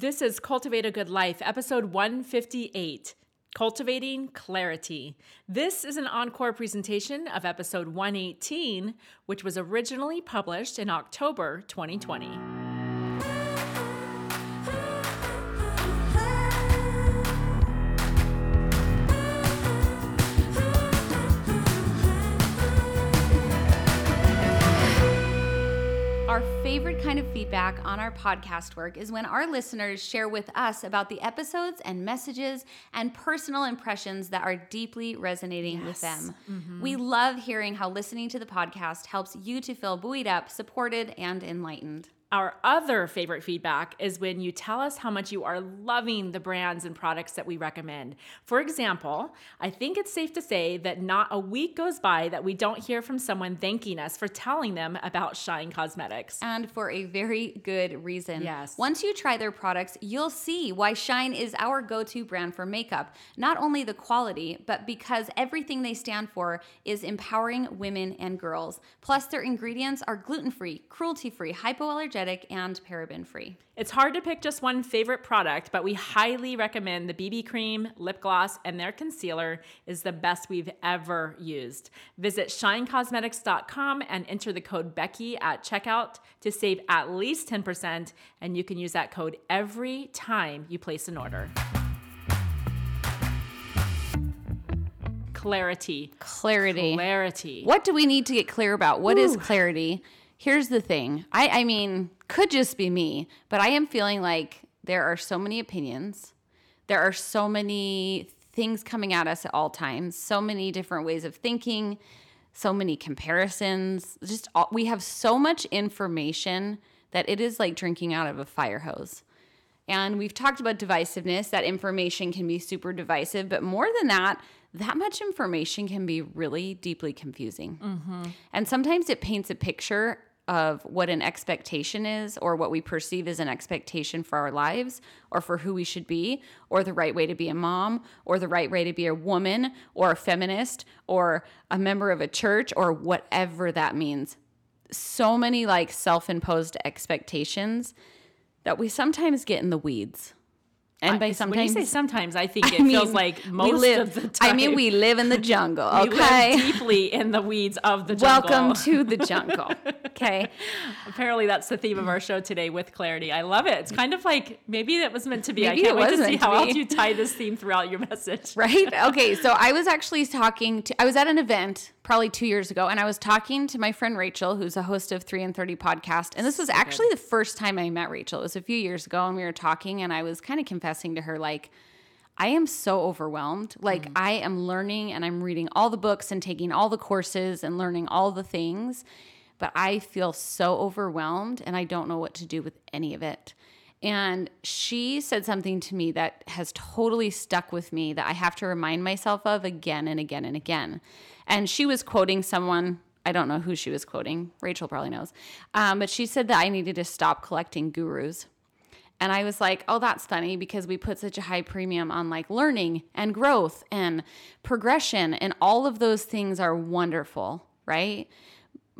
This is Cultivate a Good Life, episode 158 Cultivating Clarity. This is an encore presentation of episode 118, which was originally published in October 2020. Our favorite kind of feedback on our podcast work is when our listeners share with us about the episodes and messages and personal impressions that are deeply resonating with them. Mm-hmm. We love hearing how listening to the podcast helps you to feel buoyed up, supported, and enlightened. Our other favorite feedback is when you tell us how much you are loving the brands and products that we recommend. For example, I think it's safe to say that not a week goes by that we don't hear from someone thanking us for telling them about Shine Cosmetics. And for a very good reason. Yes. Once you try their products, you'll see why Shine is our go to brand for makeup. Not only the quality, but because everything they stand for is empowering women and girls. Plus, their ingredients are gluten free, cruelty free, hypoallergenic, and paraben free. It's hard to pick just one favorite product, but we highly recommend the BB cream, lip gloss, and their concealer is the best we've ever used. Visit shinecosmetics.com and enter the code Becky at checkout to save at least 10%, and you can use that code every time you place an order. Clarity. Clarity. Clarity. What do we need to get clear about? What is clarity? Here's the thing. I, I mean, could just be me, but I am feeling like there are so many opinions. There are so many things coming at us at all times, so many different ways of thinking, so many comparisons. Just all, we have so much information that it is like drinking out of a fire hose. And we've talked about divisiveness, that information can be super divisive, but more than that, that much information can be really deeply confusing. Mm-hmm. And sometimes it paints a picture of what an expectation is or what we perceive as an expectation for our lives or for who we should be or the right way to be a mom or the right way to be a woman or a feminist or a member of a church or whatever that means. So many like self imposed expectations that we sometimes get in the weeds. And by when you sometimes, say sometimes, I think it I feels mean, like most live, of the time. I mean, we live in the jungle. We Okay. live deeply in the weeds of the jungle. Welcome to the jungle. Okay. Apparently, that's the theme of our show today with clarity. I love it. It's kind of like maybe that was meant to be. Maybe I can't it wait was to see meant to how else you tie this theme throughout your message. Right? Okay. So I was actually talking to, I was at an event probably two years ago, and I was talking to my friend Rachel, who's a host of 3 in 30 podcast. And this was actually the first time I met Rachel. It was a few years ago, and we were talking, and I was kind of confessing to her, like, I am so overwhelmed. Like, I am learning and I'm reading all the books and taking all the courses and learning all the things, but I feel so overwhelmed and I don't know what to do with any of it. And she said something to me that has totally stuck with me that I have to remind myself of again and again and again. And she was quoting someone, I don't know who she was quoting, Rachel probably knows, um, but she said that I needed to stop collecting gurus. And I was like, oh, that's funny because we put such a high premium on like learning and growth and progression, and all of those things are wonderful, right?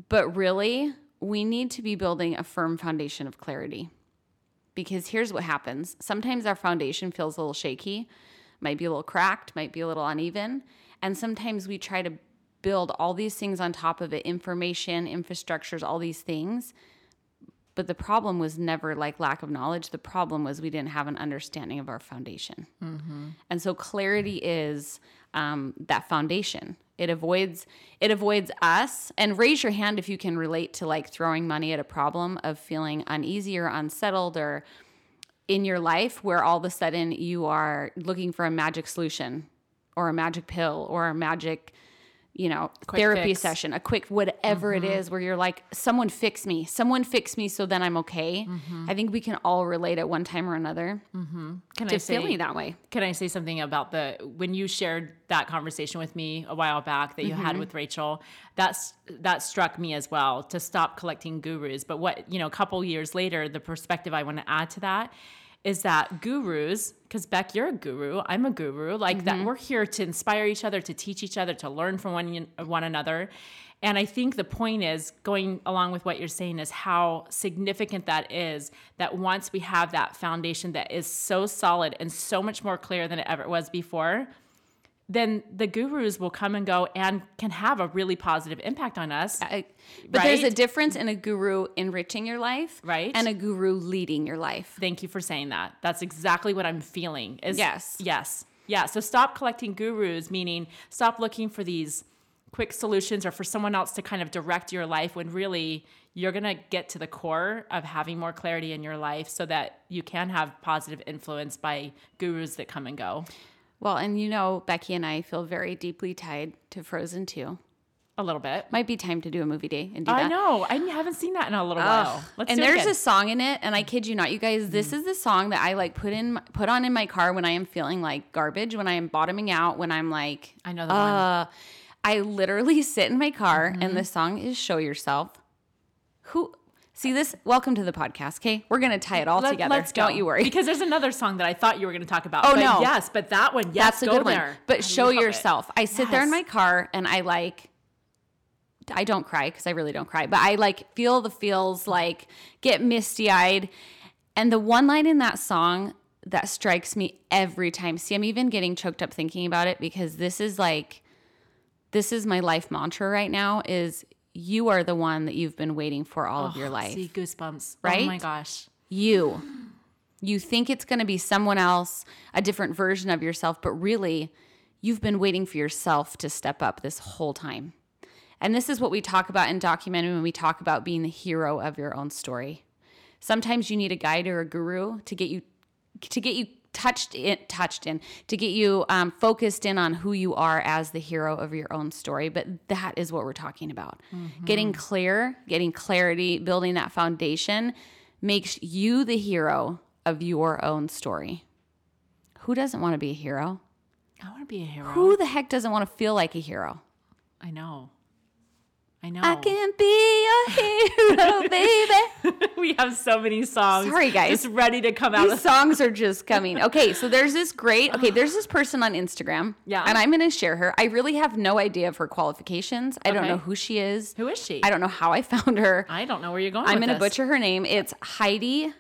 But really, we need to be building a firm foundation of clarity because here's what happens sometimes our foundation feels a little shaky, might be a little cracked, might be a little uneven. And sometimes we try to build all these things on top of it information, infrastructures, all these things. But the problem was never like lack of knowledge. The problem was we didn't have an understanding of our foundation. And so clarity is um, that foundation. It avoids it avoids us. And raise your hand if you can relate to like throwing money at a problem of feeling uneasy or unsettled or in your life where all of a sudden you are looking for a magic solution or a magic pill or a magic you know therapy fix. session a quick whatever it mm-hmm. is where you're like someone fix me someone fix me so then i'm okay mm-hmm. i think we can all relate at one time or another mm-hmm. Can to I say feeling that way Can I say something about the when you shared that conversation with me a while back that you had Mm-hmm. with Rachel? That's that struck me as well to stop collecting gurus. But what you know, a couple years later, the perspective I want to add to that is that gurus, because Beck, you're a guru, I'm a guru, like Mm-hmm. that we're here to inspire each other, to teach each other, to learn from one, one another. And I think the point is going along with what you're saying is how significant that is that once we have that foundation that is so solid and so much more clear than it ever was before, then the gurus will come and go and can have a really positive impact on us. I, but there's a difference in a guru enriching your life Right. and a guru leading your life. Thank you for saying that. That's exactly what I'm feeling. Is Yes. Yes. Yeah. So stop collecting gurus, meaning stop looking for these quick solutions or for someone else to kind of direct your life when really you're going to get to the core of having more clarity in your life so that you can have positive influence by gurus that come and go. Well, and you know, Becky and I feel very deeply tied to Frozen 2. A little bit. Might be time to do a movie day and do that. I that. know. I haven't seen that in a little while. Let's and do it And there's again. a song in it, and I kid you not, you guys, this is the song that I like put in, put on in my car when I am feeling like garbage, when I am bottoming out, when I'm like, I know the one. uh, I literally sit in my car, Mm-hmm. and the song is "Show Yourself." Who see this? Welcome to the podcast. Okay, we're gonna tie it all Let- together. Let's go. Don't you worry. Because there's another song that I thought you were to talk about. Oh, no. Yes, but that one, yes, That's a go good one. But I show love it. yourself. I sit there in my car and I like I don't cry because I really don't cry, but I like feel the feels, like get misty eyed. And the one line in that song that strikes me every time. See, I'm even getting choked up thinking about it because this is like this is my life mantra right now is you are the one that you've been waiting for all of your oh, life. See goosebumps. Oh right? Oh my gosh. You. You think it's going to be someone else, a different version of yourself, but really, you've been waiting for yourself to step up this whole time. And this is what we talk about in documentary when we talk about being the hero of your own story. Sometimes you need a guide or a guru to get you to get you touched in, touched in, to get you um, focused in on who you are as the hero of your own story. But that is what we're talking about. Getting clear, getting clarity, building that foundation makes you the hero of your own story. Who doesn't want to be a hero? I want to be a hero. Who the heck doesn't want to feel like a hero? I know. I know. I can be a hero, baby. we have so many songs. Sorry, guys. Just ready to come out. These songs are just coming. Okay, so there's this great, okay, there's this person on Instagram. Yeah. And I'm going to share her. I really have no idea of her qualifications. I don't know who she is. Who is she? I don't know how I found her. I don't know where you're going. I'm going to butcher her name. It's Heidi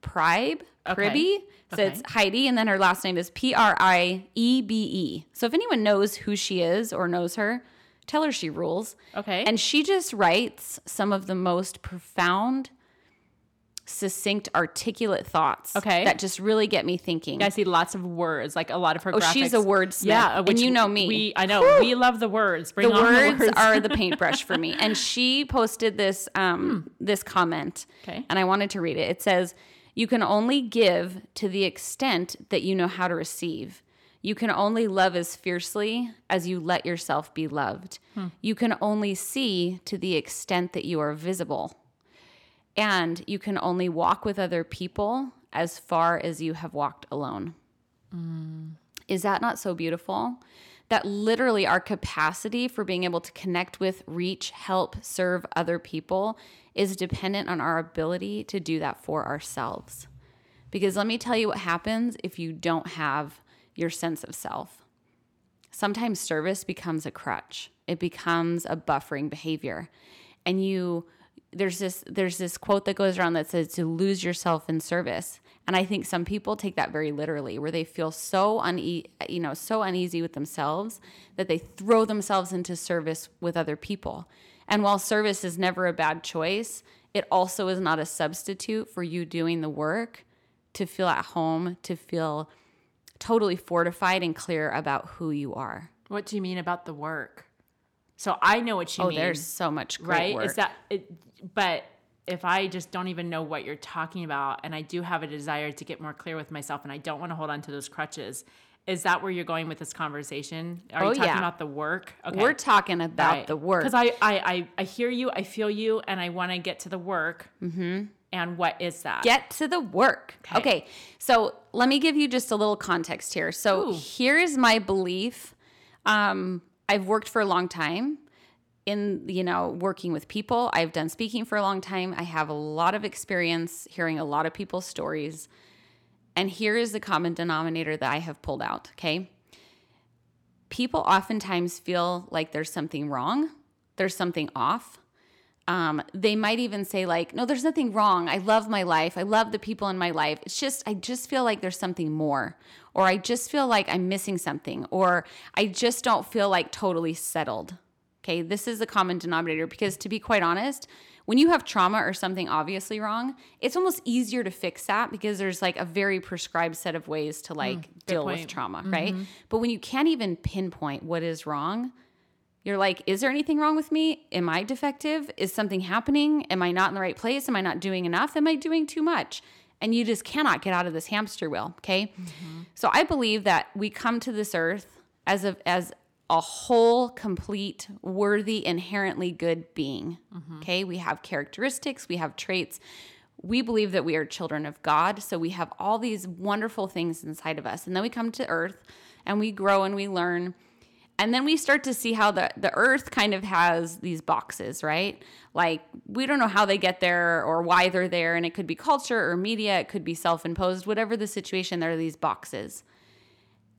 Priebe. Okay. Pribby. So it's Heidi, and then her last name is P R I E B E. So if anyone knows who she is or knows her, tell her she rules. Okay. And she just writes some of the most profound, succinct, articulate thoughts. Okay. That just really get me thinking. I see lots of words, like a lot of her. Oh, she's a graphics. wordsmith. Yeah, And you know me. We, I know we love the words. Bring the on words, the words. are the paintbrush for me. And she posted this um, this comment. Hmm. Okay. And I wanted to read it. It says, "You can only give to the extent that you know how to receive. You can only love as fiercely as you let yourself be loved. Hmm. You can only see to the extent that you are visible. And you can only walk with other people as far as you have walked alone." Is that not so beautiful? That literally our capacity for being able to connect with, reach, help, serve other people is dependent on our ability to do that for ourselves. Because let me tell you what happens if you don't have your sense of self. Sometimes service becomes a crutch. It becomes a buffering behavior. And you there's this there's this quote that goes around that says to lose yourself in service. And I think some people take that very literally where they feel so une- you know so uneasy with themselves that they throw themselves into service with other people. And while service is never a bad choice, it also is not a substitute for you doing the work to feel at home, to feel totally fortified and clear about who you are. What do you mean about the work? So I know what you Oh, mean. there's so much great right. work. Is that it? But if I just don't even know what you're talking about, and I do have a desire to get more clear with myself, and I don't want to hold on to those crutches, is that where you're going with this conversation? Are Oh, you talking yeah. about the work? Okay. We're talking about the work. Because I, I, I, I hear you, I feel you, and I want to get to the work. Mm-hmm. And what is that? Get to the work. Okay. Okay. So let me give you just a little context here. So Ooh. here is my belief. Um, I've worked for a long time in, you know, working with people. I've done speaking for a long time. I have a lot of experience hearing a lot of people's stories. And here is the common denominator that I have pulled out. Okay. People oftentimes feel like there's something wrong. there's something off. Um, they might even say like, no, there's nothing wrong. I love my life. I love the people in my life. It's just, I just feel like there's something more, or I just feel like I'm missing something, or I just don't feel like totally settled. Okay. This is a common denominator because to be quite honest, when you have trauma or something obviously wrong, it's almost easier to fix that because there's like a very prescribed set of ways to like deal with point. trauma, right? But when you can't even pinpoint what is wrong, you're like, is there anything wrong with me? Am I defective? Is something happening? Am I not in the right place? Am I not doing enough? Am I doing too much? And you just cannot get out of this hamster wheel. Okay. Mm-hmm. So I believe that we come to this earth as a as a whole, complete, worthy, inherently good being. Mm-hmm. Okay. We have characteristics, we have traits. We believe that we are children of God. So we have all these wonderful things inside of us. And then we come to earth and we grow and we learn. And then we start to see how the, the earth kind of has these boxes, right? Like we don't know how they get there or why they're there. And it could be culture or media, it could be self imposed, whatever the situation, there are these boxes.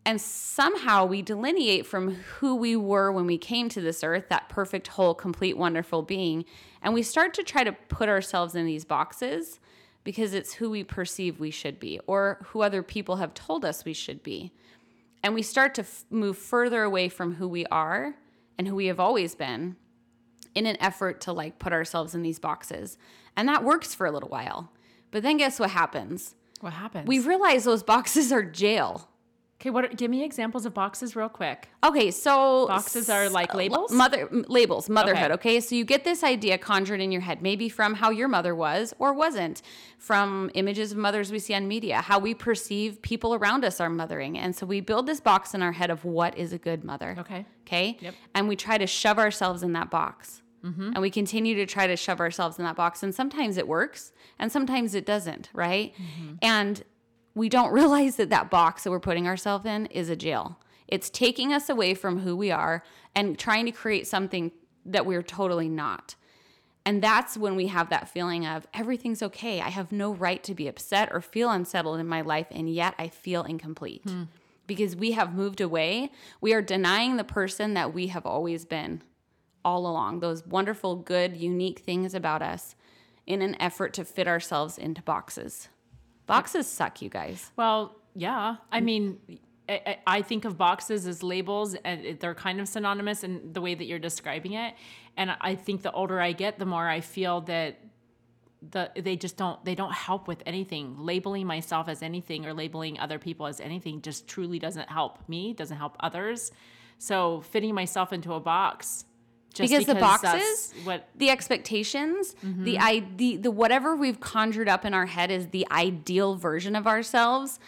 And somehow we delineate from who we were when we came to this earth, that perfect, whole, complete, wonderful being. And we start to try to put ourselves in these boxes because it's who we perceive we should be or who other people have told us we should be and we start to f- move further away from who we are and who we have always been in an effort to like put ourselves in these boxes. And that works for a little while. But then guess what happens? What happens? We realize those boxes are jail. Okay. What? Are, give me examples of boxes, real quick. Okay, so Boxes are like uh, labels? Mother labels, motherhood. Okay. Okay. so you get this idea conjured in your head, maybe from how your mother was or wasn't, from images of mothers we see on media, how we perceive people around us are mothering, and so we build this box in our head of what is a good mother. Okay. Okay. Yep. And we try to shove ourselves in that box. Mm-hmm. And we continue to try to shove ourselves in that box. And sometimes it works and sometimes it doesn't, right? Mm-hmm. And we don't realize that that box that we're putting ourselves in is a jail. It's taking us away from who we are and trying to create something that we're totally not. And that's when we have that feeling of everything's okay. I have no right to be upset or feel unsettled in my life, and yet I feel incomplete. Hmm. Because we have moved away. We are denying the person that we have always been all along, those wonderful, good, unique things about us in an effort to fit ourselves into boxes. Boxes suck, you guys. Well, yeah. I mean, I, I- think of boxes as labels, and they're kind of synonymous in the way that you're describing it. And I think the older I get, the more I feel that the they just don't they don't help with anything. Labeling myself as anything or labeling other people as anything just truly doesn't help me. Doesn't help others. So fitting myself into a box. Just Because the boxes, what the expectations, Mm-hmm. the I the, the whatever we've conjured up in our head is the ideal version of ourselves.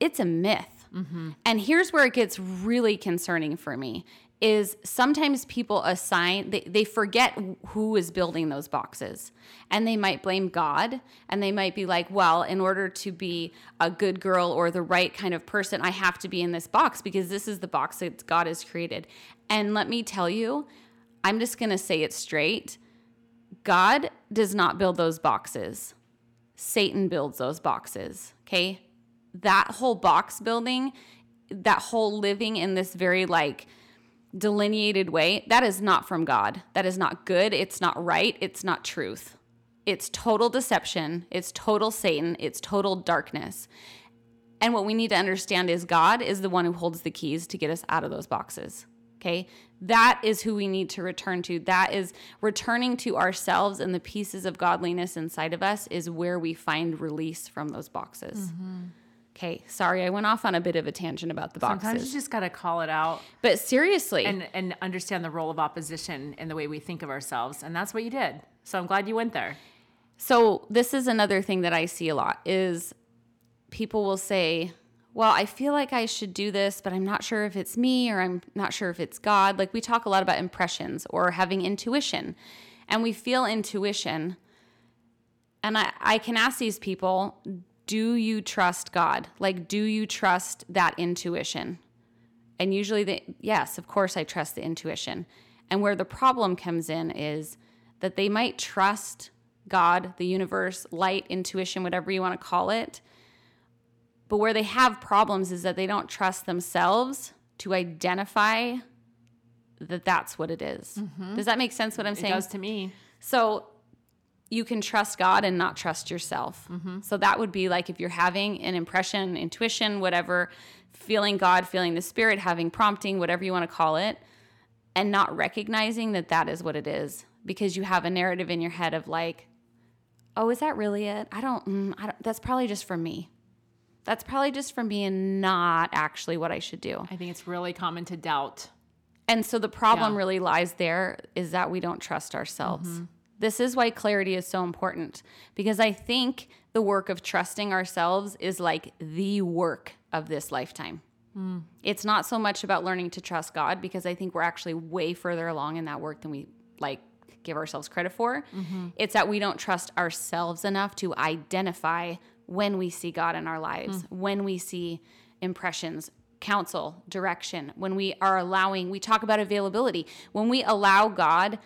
It's a myth. Mm-hmm. And here's where it gets really concerning for me is sometimes people assign they, they forget who is building those boxes and they might blame god and they might be like well in order to be a good girl or the right kind of person i have to be in this box because this is the box that god has created and let me tell you i'm just going to say it straight god does not build those boxes satan builds those boxes okay that whole box building that whole living in this very like delineated way, that is not from God. That is not good. It's not right. It's not truth. It's total deception. It's total Satan. It's total darkness. And what we need to understand is God is the one who holds the keys to get us out of those boxes. Okay? That is who we need to return to. That is returning to ourselves and the pieces of godliness inside of us is where we find release from those boxes. Mm-hmm. Okay, sorry, I went off on a bit of a tangent about the boxes. sometimes you just got to call it out. but seriously, and and understand the role of opposition in the way we think of ourselves and that's what you did so i'm glad you went there So this is another thing that I see a lot is people will say, "Well, I feel like I should do this, but I'm not sure if it's me or I'm not sure if it's God." Like we talk a lot about impressions or having intuition. And we feel intuition. And I, I can ask these people, do you trust God? Like, do you trust that intuition? And usually, the, yes, of course, I trust the intuition. And where the problem comes in is that they might trust God, the universe, light, intuition, whatever you want to call it. But where they have problems is that they don't trust themselves to identify that that's what it is. Does that make sense what I'm It saying? does to me. So you can trust God and not trust yourself. So that would be like if you're having an impression, intuition, whatever, feeling God, feeling the Spirit, having prompting, whatever you want to call it, and not recognizing that that is what it is because you have a narrative in your head of like, oh, is that really it? I don't, mm, I don't that's probably just for me. That's probably just from and not actually what I should do. I think it's really common to doubt. And so the problem Yeah. really lies there is that we don't trust ourselves. Mm-hmm. This is why clarity is so important because I think the work of trusting ourselves is like the work of this lifetime. Mm. It's not so much about learning to trust God because I think we're actually way further along in that work than we like give ourselves credit for. Mm-hmm. It's that we don't trust ourselves enough to identify when we see God in our lives, mm. when we see impressions, counsel, direction, when we are allowing, we talk about availability. When we allow God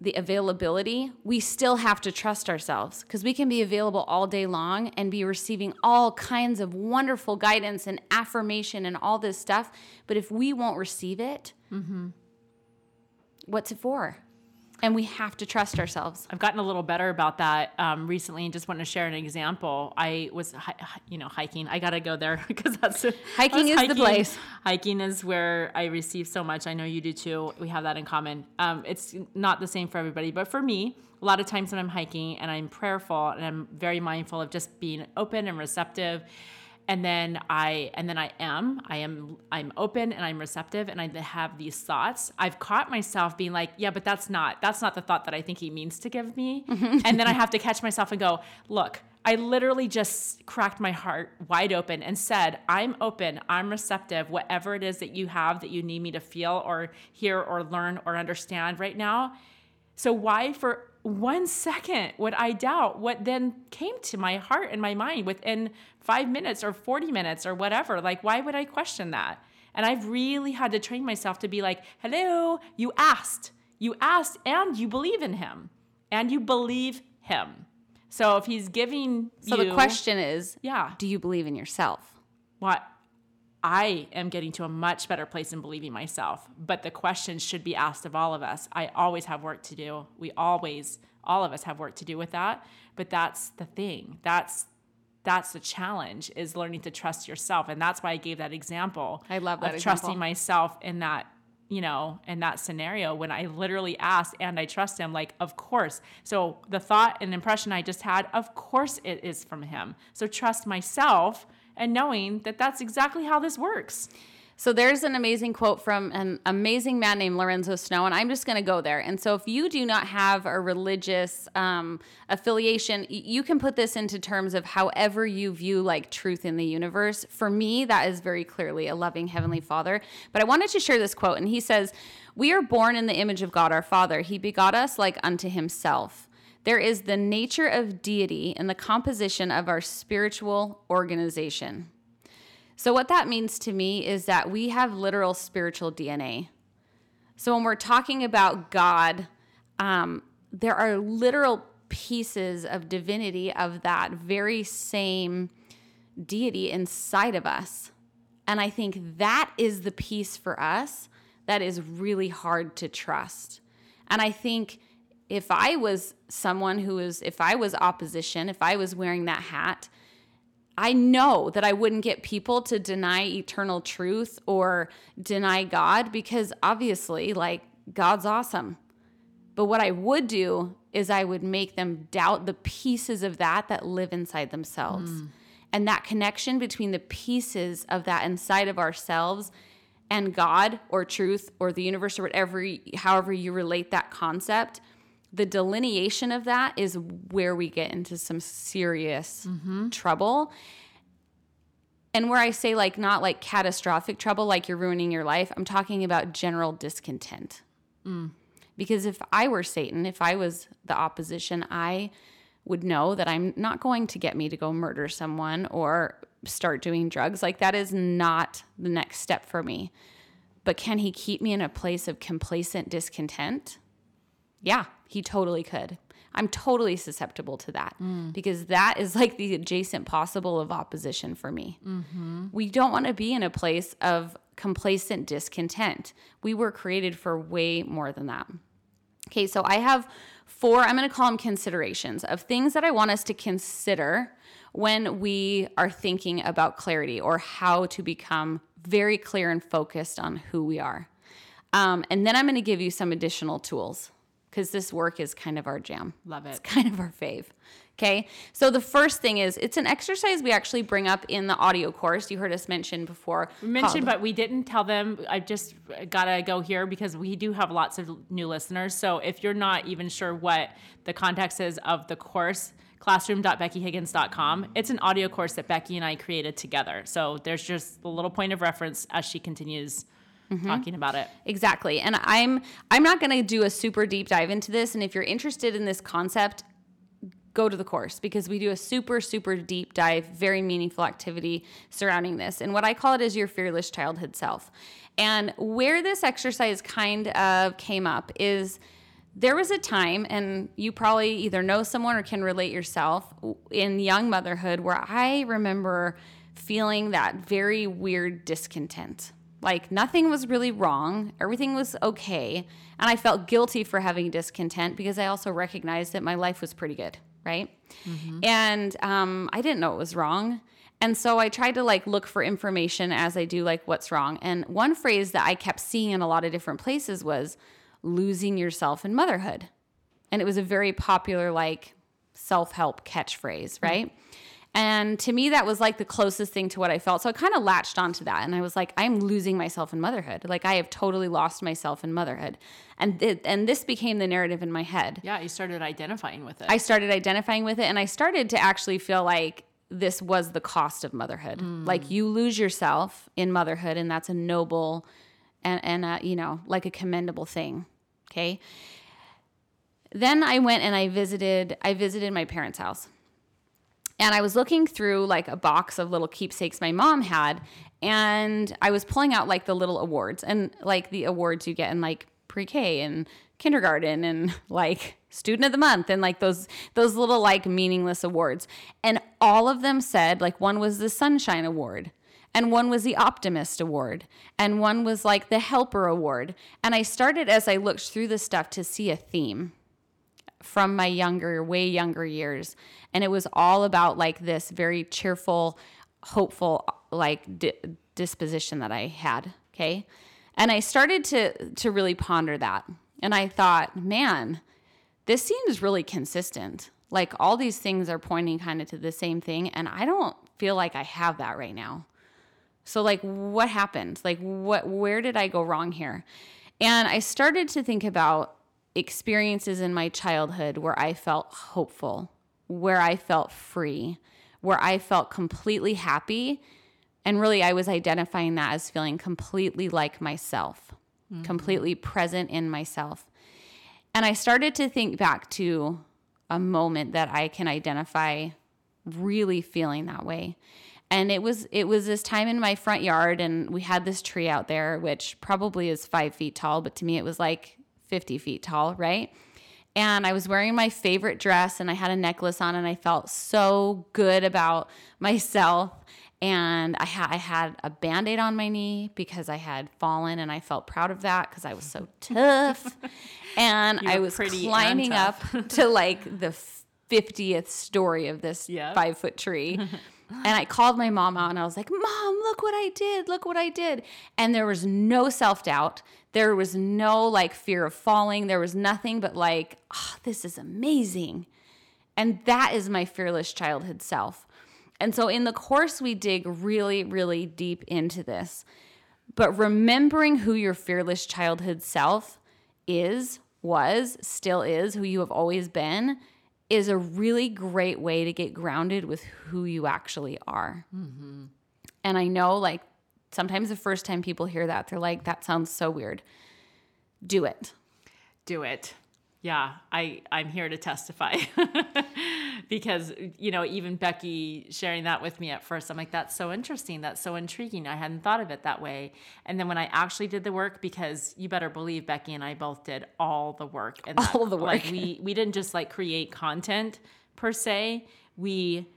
the availability, we still have to trust ourselves because we can be available all day long and be receiving all kinds of wonderful guidance and affirmation and all this stuff. But if we won't receive it, mm-hmm. what's it for? And we have to trust ourselves. I've gotten a little better about that um, recently, and just want to share an example. I was, you know, hiking. I got to go there because that's Hiking is the place. Hiking is where I receive so much. I know you do too. We have that in common. Um, it's not the same for everybody, but for me, a lot of times when I'm hiking and I'm prayerful and I'm very mindful of just being open and receptive and then i and then i am i am i'm open and i'm receptive and i have these thoughts. I've caught myself being like yeah but that's not that's not the thought that i think he means to give me. And then i have to catch myself and go look i literally just cracked my heart wide open and said i'm open i'm receptive whatever it is that you have that you need me to feel or hear or learn or understand right now. So why for one second would I doubt what then came to my heart and my mind within five minutes or 40 minutes or whatever? Like, why would I question that? And I've really had to train myself to be like, hello, you asked. You asked and you believe in him. And you believe him. So if he's giving So you the question is Yeah. do you believe in yourself? what I am getting to a much better place in believing myself. But the question should be asked of all of us. I always have work to do. We always, all of us have work to do with that. But that's the thing. That's that's the challenge is learning to trust yourself. And that's why I gave that example. I love that of example. trusting myself in that, you know, in that scenario when I literally asked and I trust him, like, of course. So the thought and impression I just had, of course it is from him. So trust myself and knowing that that's exactly how this works. So there's an amazing quote from an amazing man named Lorenzo Snow, and I'm just going to go there. And so if you do not have a religious um, affiliation, you can put this into terms of however you view like truth in the universe. For me, that is very clearly a loving heavenly Father. But I wanted to share this quote, and he says, "We are born in the image of God our Father. He begot us like unto Himself." There is the nature of deity in the composition of our spiritual organization. So, what that means to me is that we have literal spiritual DNA. So, when we're talking about God, um, there are literal pieces of divinity of that very same deity inside of us. And I think that is the piece for us that is really hard to trust. And I think if I was someone who was, if I was opposition, if I was wearing that hat, I know that I wouldn't get people to deny eternal truth or deny God because obviously, like, God's awesome. But what I would do is I would make them doubt the pieces of that that live inside themselves. Mm. And that connection between the pieces of that inside of ourselves and God or truth or the universe or whatever, however you relate that concept, the delineation of that is where we get into some serious mm-hmm. trouble. And where I say like not like catastrophic trouble, like you're ruining your life, I'm talking about general discontent. Mm. Because if I were Satan, if I was the opposition, I would know that I'm not going to get me to go murder someone or start doing drugs. Like that is not the next step for me. But can he keep me in a place of complacent discontent? Yeah, he totally could. I'm totally susceptible to that because that is like the adjacent possible of opposition for me. We don't want to be in a place of complacent discontent. We were created for way more than that. Okay, so I have four, I'm going to call them considerations of things that I want us to consider when we are thinking about clarity or how to become very clear and focused on who we are. Um, and then I'm going to give you some additional tools because this work is kind of our jam. Love it. It's kind of our fave. Okay. So the first thing is it's an exercise we actually bring up in the audio course. You heard us mention before. We mentioned, but we didn't tell them. I just gotta go here because we do have lots of new listeners. So if you're not even sure what the context is of the course, classroom.beckyhiggins.com. It's an audio course that Becky and I created together. So there's just a little point of reference as she continues mm-hmm. talking about it. Exactly. And I'm I'm not going to do a super deep dive into this and if you're interested in this concept, go to the course because we do a super super deep dive, very meaningful activity surrounding this. And what I call it is your fearless childhood self. And where this exercise kind of came up is there was a time, and you probably either know someone or can relate yourself in young motherhood, where I remember feeling that very weird discontent. Like nothing was really wrong, everything was okay. And I felt guilty for having discontent because I also recognized that my life was pretty good, right? Mm-hmm. And um, I didn't know it was wrong. And so I tried to like look for information as I do, like what's wrong. And one phrase that I kept seeing in a lot of different places was, losing yourself in motherhood. And it was a very popular, like, self help catchphrase, right? Mm-hmm. And to me, that was like the closest thing to what I felt. So I kind of latched onto that. And I was like, I'm losing myself in motherhood. Like, I have totally lost myself in motherhood. And, th- and this became the narrative in my head. Yeah, you started identifying with it. I started identifying with it. And I started to actually feel like this was the cost of motherhood. Mm. Like, you lose yourself in motherhood, and that's a noble and, and uh, you know, like a commendable thing. Okay. Then I went and I visited, I visited my parents' house. And I was looking through like a box of little keepsakes my mom had, and I was pulling out like the little awards and like the awards you get in like pre-K and kindergarten and like student of the month and like those those little like meaningless awards. And all of them said like one was the sunshine award and one was the Optimist Award, and one was like the Helper Award. And I started as I looked through the stuff to see a theme from my younger, way younger years. And it was all about like this very cheerful, hopeful, like di- disposition that I had. Okay. And I started to, to really ponder that. And I thought, man, this seems really consistent. Like all these things are pointing kind of to the same thing. And I don't feel like I have that right now. So like what happened? Like what where did I go wrong here? And I started to think about experiences in my childhood where I felt hopeful, where I felt free, where I felt completely happy. And really, I was identifying that as feeling completely like myself, mm-hmm. completely present in myself. And I started to think back to a moment that I can identify really feeling that way and it was it was this time in my front yard and we had this tree out there which probably is five feet tall but to me it was like 50 feet tall right and i was wearing my favorite dress and i had a necklace on and i felt so good about myself and I, ha- I had a band-aid on my knee because i had fallen and i felt proud of that because i was so tough and i was climbing up to like the 50th story of this yep. five foot tree and I called my mom out and I was like, Mom, look what I did. Look what I did. And there was no self doubt. There was no like fear of falling. There was nothing but like, oh, this is amazing. And that is my fearless childhood self. And so in the course, we dig really, really deep into this. But remembering who your fearless childhood self is, was, still is, who you have always been, is a really great way to get grounded with who you actually are. Mm-hmm. And I know, like, sometimes the first time people hear that, they're like, that sounds so weird. Do it. Do it yeah, I I'm here to testify because you know even Becky sharing that with me at first, I'm like that's so interesting, that's so intriguing. I hadn't thought of it that way. And then when I actually did the work, because you better believe Becky and I both did all the work and all that, the work. Like we we didn't just like create content per se. We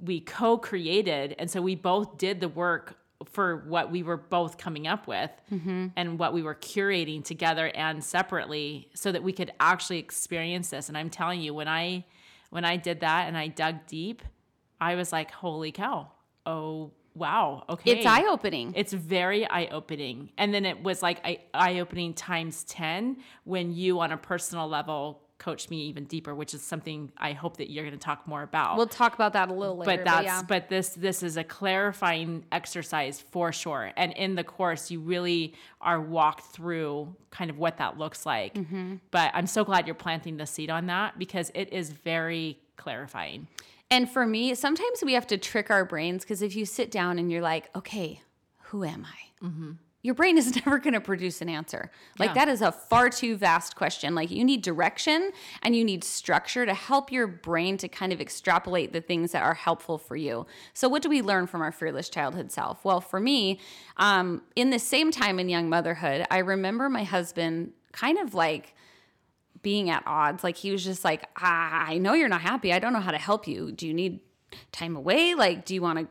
we co-created, and so we both did the work for what we were both coming up with mm-hmm. and what we were curating together and separately so that we could actually experience this. And i'm telling you when i when i did that and i dug deep i was like holy cow. Oh wow. Okay. It's eye opening. it's very eye opening. And then it was like eye opening times 10 when you, on a personal level, coached me even deeper, which is something I hope that you're going to talk more about. We'll talk about that a little later. but that's yeah. but this this is a clarifying exercise for sure and in the course you really are walked through kind of what that looks like Mm-hmm. but i'm so glad you're planting the seed on that because it is very clarifying And for me, sometimes we have to trick our brains because if you sit down and you're like, okay, who am I? Your brain is never going to produce an answer. Like, Yeah. that is a far too vast question. Like, you need direction and you need structure to help your brain to kind of extrapolate the things that are helpful for you. So, what do we learn from our fearless childhood self? Well, for me, um, in the same time in young motherhood, I remember my husband kind of like, being at odds. Like he was just like, ah, I know you're not happy. I don't know how to help you. Do you need time away? Like, do you want to,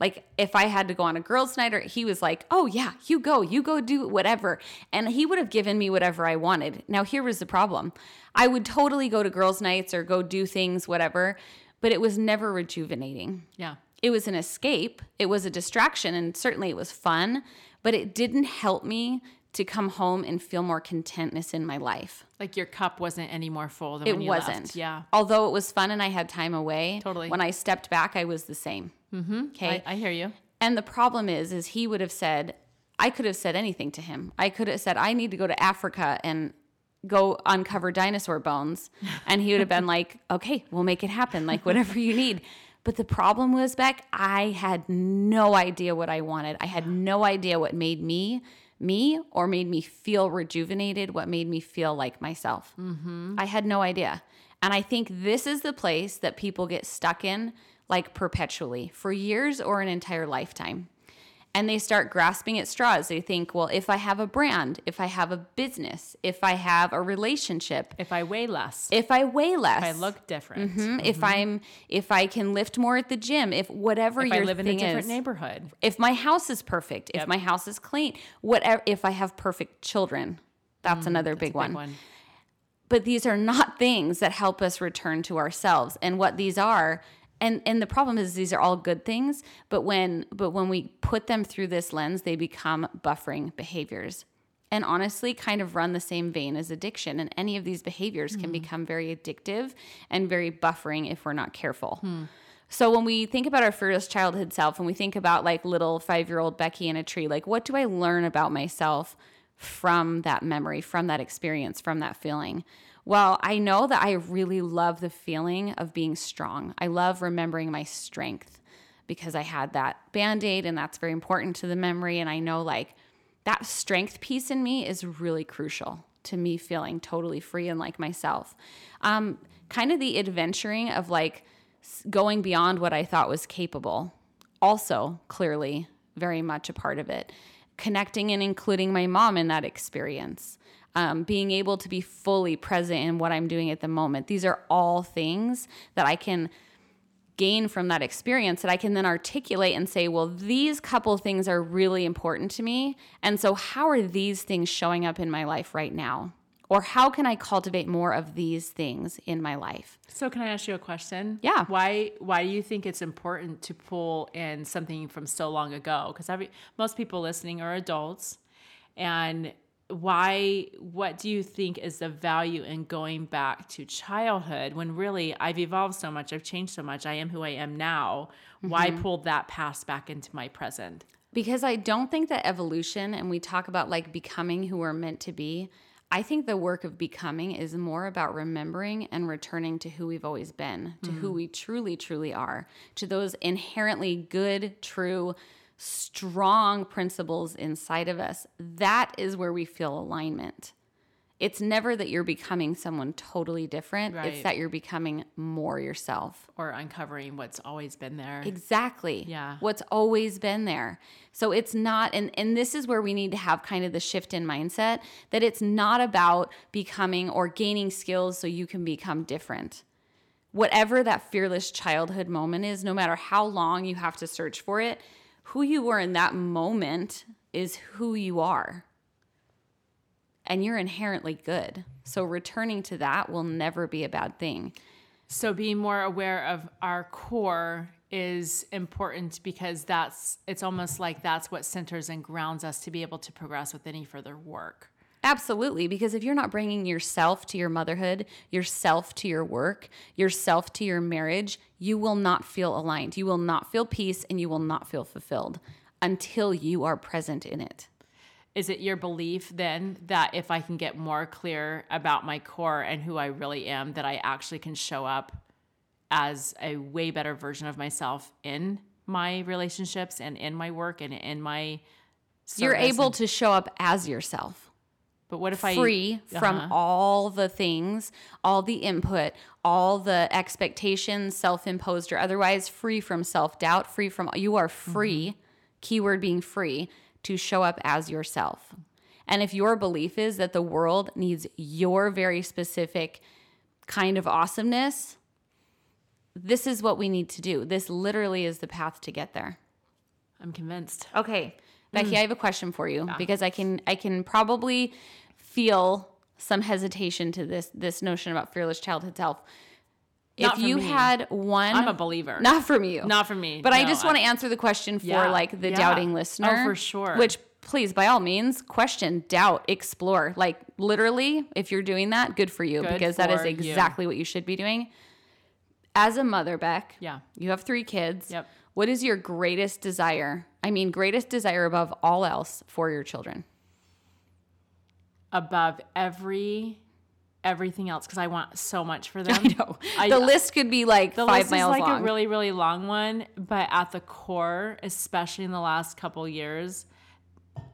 like, if I had to go on a girls' night, or he was like, oh yeah, you go, you go do whatever. And he would have given me whatever I wanted. Now, here was the problem I would totally go to girls' nights or go do things, whatever, but it was never rejuvenating yeah it was an escape, it was a distraction, and certainly it was fun, but it didn't help me to come home and feel more contentness in my life. like your cup wasn't any more full than It wasn't. left. yeah Although it was fun and I had time away, Totally. When I stepped back, I was the same. Mm-hmm. Okay. I, I hear you and the problem is, is he would have said, I could have said anything to him. I could have said, I need to go to Africa and go uncover dinosaur bones. And he would have been like, okay, we'll make it happen. Like whatever you need. But the problem was, Beck, I had no idea what I wanted. I had no idea what made me me or made me feel rejuvenated, what made me feel like myself. Mm-hmm. I had no idea. And I think this is the place that people get stuck in like perpetually for years or an entire lifetime. And they start grasping at straws. They think, well, if I have a brand, if I have a business, if I have a relationship, if i weigh less if I weigh less, if i look different Mhm. if I'm if I can lift more at the gym, if whatever if your i live in a thing different is, neighborhood if my house is perfect, if my house is clean, whatever if I have perfect children. That's another Mm, That's a big, one. one But these are not things that help us return to ourselves. And what these are, and and the problem is these are all good things, but when but when we put them through this lens, they become buffering behaviors. And honestly, kind of run the same vein as addiction. And any of these behaviors can hmm. become very addictive and very buffering if we're not careful. Hmm. So when we think about our fearless childhood self and we think about like little five year old Becky in a tree, like what do I learn about myself from that memory, from that experience, from that feeling? Well, I know that I really love the feeling of being strong. I love remembering my strength because I had that band aid and that's very important to the memory. And I know like that strength piece in me is really crucial to me feeling totally free and like myself. Um, kind of the adventuring of like going beyond what I thought was capable, also clearly very much a part of it. Connecting and including my mom in that experience. Um, being able to be fully present in what I'm doing at the moment. These are all things that I can gain from that experience that I can then articulate and say, well, these couple things are really important to me. And so, how are these things showing up in my life right now? Or how can I cultivate more of these things in my life? So can I ask you a question? Yeah. Why why do you think it's important to pull in something from so long ago? Because every most people listening are adults, and why? What do you think is the value in going back to childhood when really I've evolved so much, I've changed so much, I am who I am now. Why Mm-hmm. pull that past back into my present? Because I don't think that evolution, and we talk about like becoming who we're meant to be, I think the work of becoming is more about remembering and returning to who we've always been, to who we truly, truly are, to those inherently good, true, strong principles inside of us. That is where we feel alignment. It's never that you're becoming someone totally different, it's that you're becoming more yourself. Or uncovering what's always been there. Exactly. Yeah. What's always been there. So it's not and and this is where we need to have kind of the shift in mindset that it's not about becoming or gaining skills so you can become different. Whatever that fearless childhood moment is, no matter how long you have to search for it, who you were in that moment is who you are. And you're inherently good. So returning to that will never be a bad thing. So being more aware of our core is important because that's it's almost like that's what centers and grounds us to be able to progress with any further work. Absolutely, because if you're not bringing yourself to your motherhood, yourself to your work, yourself to your marriage, you will not feel aligned. You will not feel peace and you will not feel fulfilled until you are present in it. Is it your belief then that if I can get more clear about my core and who I really am, that I actually can show up as a way better version of myself in my relationships and in my work and in my You're able and- to show up as yourself. But what if I free from Uh-huh. all the things, all the input, all the expectations, self imposed or otherwise, free from self doubt, free from, you are free, keyword being free, to show up as yourself. And if your belief is that the world needs your very specific kind of awesomeness, this is what we need to do. This literally is the path to get there. I'm convinced. Okay, Becky, I have a question for you because I can I can probably feel some hesitation to this this notion about fearless childhood self. Not if you me. had one, I'm a believer. not from you, Not from me. but I No, just want to answer the question for Yeah, like the yeah. doubting listener, Oh, for sure. Which please, by all means, question, doubt, explore. Like literally, if you're doing that, good for you Good because that is for you. exactly what you should be doing. As a mother, Beck, Yeah. you have three kids. Yep. What is your greatest desire? I mean, greatest desire above all else for your children? Above every everything else because I want so much for them. I know. I- the list could be like The five list miles is like long. a really, really long one, but at the core, especially in the last couple years,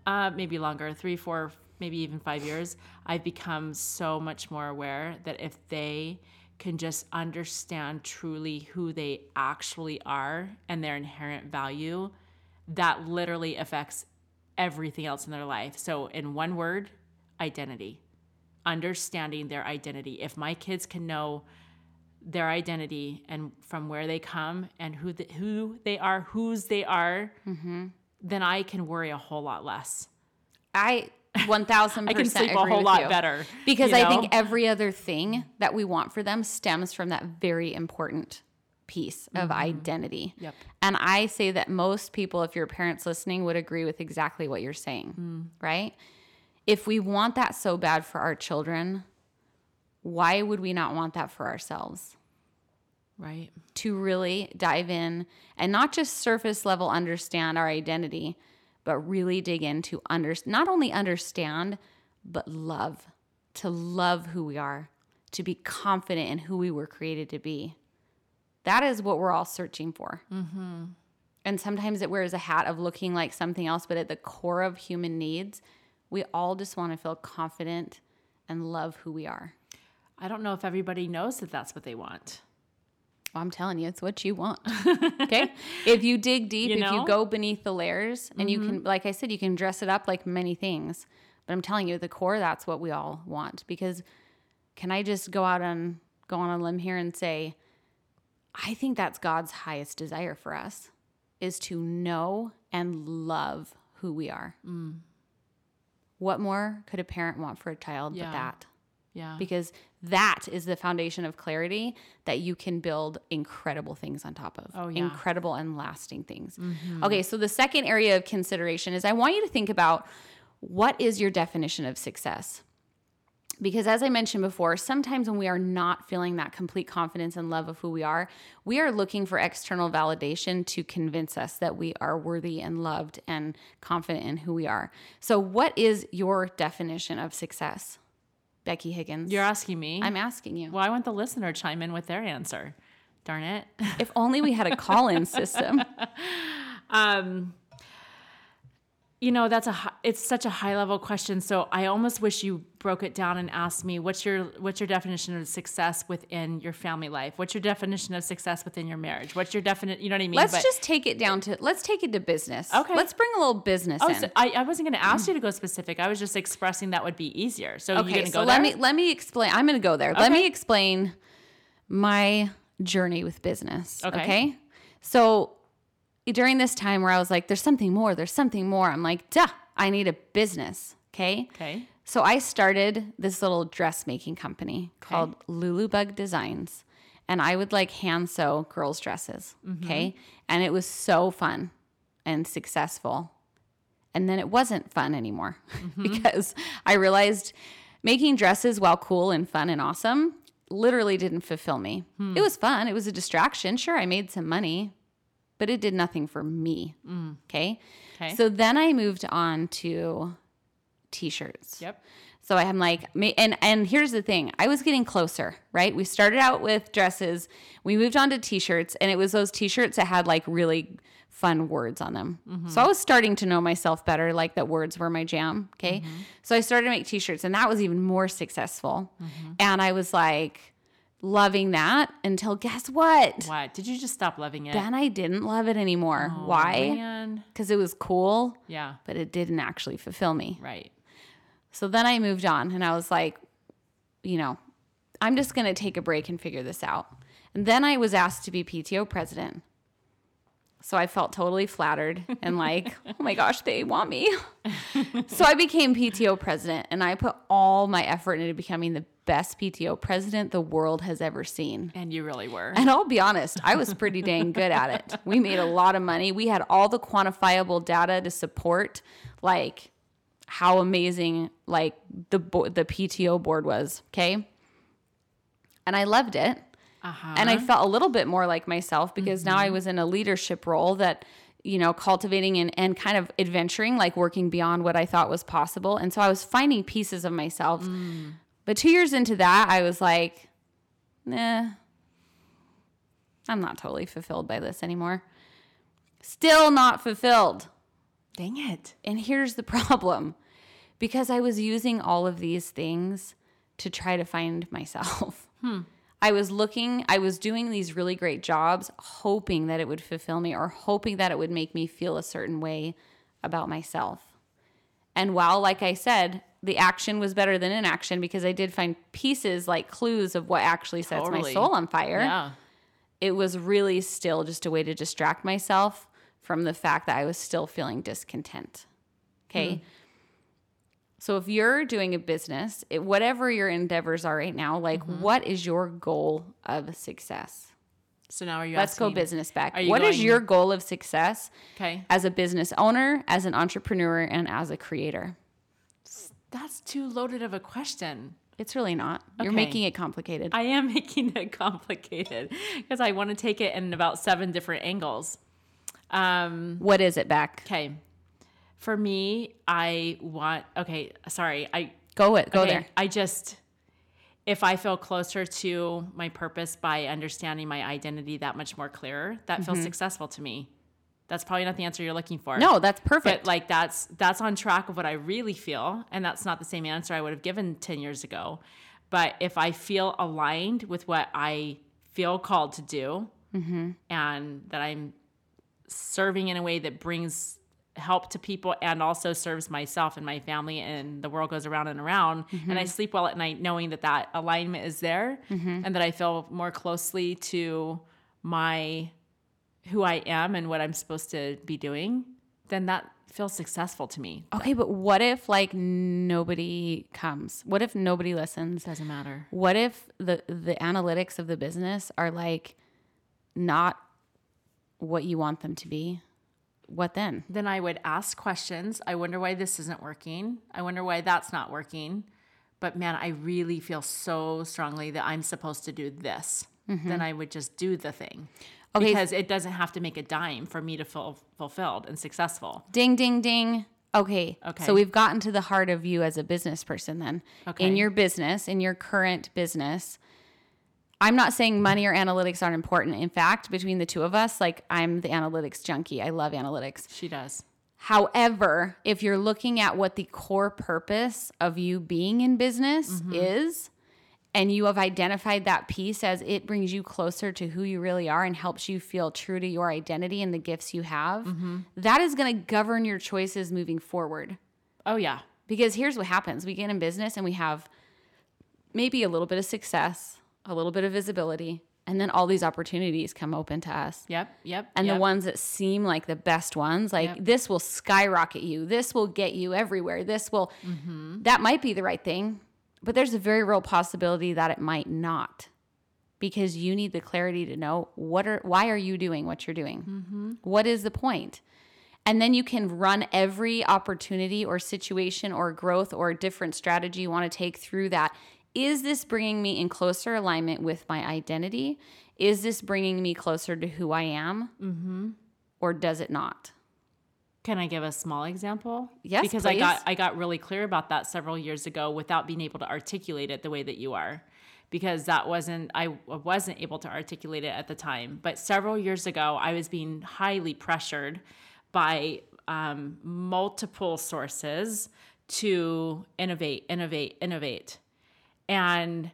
uh, maybe longer, three, four, maybe even five years, I've become so much more aware that if they can just understand truly who they actually are and their inherent value, that literally affects everything else in their life. So, in one word, identity. Understanding their identity. If my kids can know their identity and from where they come and who the, who they are, whose they are, Mm-hmm. then I can worry a whole lot less. I one thousand I can sleep a whole lot you. better because you I think every other thing that we want for them stems from that very important piece of identity. Mm-hmm. Yep. And I say that most people, if your parents listening, would agree with exactly what you're saying, Mm. right? If we want that so bad for our children, why would we not want that for ourselves? right. to really dive in and not just surface level understand our identity, but really dig into under not only understand, but love, to love who we are, to be confident in who we were created to be. That is what we're all searching for. Mm-hmm. And sometimes it wears a hat of looking like something else, but at the core of human needs, we all just want to feel confident and love who we are. I don't know if everybody knows that that's what they want. Well, I'm telling you, it's what you want. okay. If you dig deep, You if you go beneath the layers, and you can, mm-hmm. like I said, you can dress it up like many things. But I'm telling you, at the core, that's what we all want. Because can I just go out and go on a limb here and say, I think that's God's highest desire for us is to know and love who we are. Mm. What more could a parent want for a child Yeah. but that? Yeah. because that is the foundation of clarity that you can build incredible things on top of. Oh, yeah. Mm-hmm. Incredible and lasting things. Okay, so the second area of consideration is I want you to think about what is your definition of success? Because as I mentioned before, sometimes when we are not feeling that complete confidence and love of who we are, we are looking for external validation to convince us that we are worthy and loved and confident in who we are. So, what is your definition of success? Becky Higgins. You're asking me. I'm asking you. well, I want the listener to chime in with their answer. Darn it. If only we had a call-in system. Um, you know, that's a it's such a high level question. So I almost wish you broke it down and asked me what's your what's your definition of success within your family life? What's your definition of success within your marriage? What's your definite? You know what I mean? Let's But- just take it down to let's take it to business. Okay. Let's bring a little business Oh, in. so I, I wasn't going to ask you to go specific. I was just expressing that would be easier. So okay, going to so go let there? me let me explain. I'm going to go there. Let me explain my journey with business. Okay. Okay. So during this time where I was like, there's something more, there's something more, I'm like, duh, I need a business. Okay. Okay. So I started this little dressmaking company called Lulu Bug Designs. And I would like hand sew girls' dresses. Mm-hmm. Okay. And it was so fun and successful. And then it wasn't fun anymore mm-hmm. because I realized making dresses, while cool and fun and awesome, literally didn't fulfill me. Hmm. It was fun. It was a distraction. Sure, I made some money, but it did nothing for me. Mm. Okay. Okay. So then I moved on to t-shirts. Yep. So I'm like, and and here's the thing: I was getting closer, right? We started out with dresses, we moved on to t-shirts, and it was those t-shirts that had like really fun words on them. Mm-hmm. So I was starting to know myself better, like that words were my jam. Okay, mm-hmm. so I started to make t-shirts, and that was even more successful. Mm-hmm. And I was like loving that until guess what? What? Did you just stop loving it? Then I didn't love it anymore. Oh, Why? Because it was cool, Yeah. but it didn't actually fulfill me. Right. So then I moved on and I was like, you know, I'm just going to take a break and figure this out. And then I was asked to be PTO president. So I felt totally flattered and like, oh my gosh, they want me. so I became PTO president and I put all my effort into becoming the best PTO president the world has ever seen. And you really were. And I'll be honest, I was pretty dang good at it. We made a lot of money. We had all the quantifiable data to support like how amazing like the bo- the PTO board was, okay? And I loved it. Uh-huh. And I felt a little bit more like myself because now I was in a leadership role that you know, cultivating and, and kind of adventuring, like working beyond what I thought was possible. And so I was finding pieces of myself. But two years into that, I was like, nah, I'm not totally fulfilled by this anymore. Still not fulfilled. Dang it. And here's the problem because I was using all of these things to try to find myself. Hmm. I was looking, I was doing these really great jobs, hoping that it would fulfill me or hoping that it would make me feel a certain way about myself. And while, like I said, the action was better than inaction because I did find pieces like clues of what actually sets my soul on fire Yeah. it was really still just a way to distract myself from the fact that I was still feeling discontent. Okay. Hmm. So if you're doing a business, it, whatever your endeavors are right now, like mm-hmm. what is your goal of success? So now are you Let's go business back. What is going- your goal of success Okay. as a business owner, as an entrepreneur, and as a creator? That's too loaded of a question. It's really not. You're making it complicated. I am making it complicated because I want to take it in about seven different angles. Um, what is it back? okay. For me, I want, okay, sorry. I, Go it. Go okay, there. I just, if I feel closer to my purpose by understanding my identity that much more clearer, that feels successful to me. That's probably not the answer you're looking for. Mm-hmm. No, that's perfect. But like that's that's on track of what I really feel, and that's not the same answer I would have given ten years ago. But if I feel aligned with what I feel called to do, Mm-hmm. and that I'm serving in a way that brings help to people and also serves myself and my family, and the world goes around and around, Mm-hmm. and I sleep well at night knowing that that alignment is there, and that I feel more closely to my who I am and what I'm supposed to be doing, then that feels successful to me. Okay, but what if like nobody comes? What if nobody listens? Doesn't matter. What if the the analytics of the business are like not what you want them to be? What then? Then I would ask questions. I wonder why this isn't working. I wonder why that's not working. But man, I really feel so strongly that I'm supposed to do this. Mm-hmm. Then I would just do the thing. Okay. Because it doesn't have to make a dime for me to feel fulfilled and successful. Ding ding ding. Okay. Okay. So we've gotten to the heart of you as a business person then. Okay. In your business, in your current business, I'm not saying money or analytics aren't important. In fact, between the two of us, like I'm the analytics junkie. I love analytics. She does. However, if you're looking at what the core purpose of you being in business mm-hmm. is, and you have identified that piece as it brings you closer to who you really are and helps you feel true to your identity and the gifts you have, mm-hmm. that is going to govern your choices moving forward. Oh, yeah. Because here's what happens we get in business and we have maybe a little bit of success, a little bit of visibility, And then all these opportunities come open to us. Yep. Yep. And yep. the ones that seem like the best ones, like Yep. this will skyrocket you. This will get you everywhere. This will, Mm-hmm. that might be the right thing, but there's a very real possibility that it might not because you need the clarity to know what are, why are you doing what you're doing? Mm-hmm. What is the point? And then you can run every opportunity or situation or growth or different strategy you want to take through that. Is this bringing me in closer alignment with my identity? Is this bringing me closer to who I am? Mm-hmm. Or does it not? Can I give a small example? Yes, because I got. I got really clear about that several years ago without being able to articulate it the way that you are. Because that wasn't I wasn't able to articulate it at the time. But several years ago, I was being highly pressured by um, multiple sources to innovate, innovate, innovate, and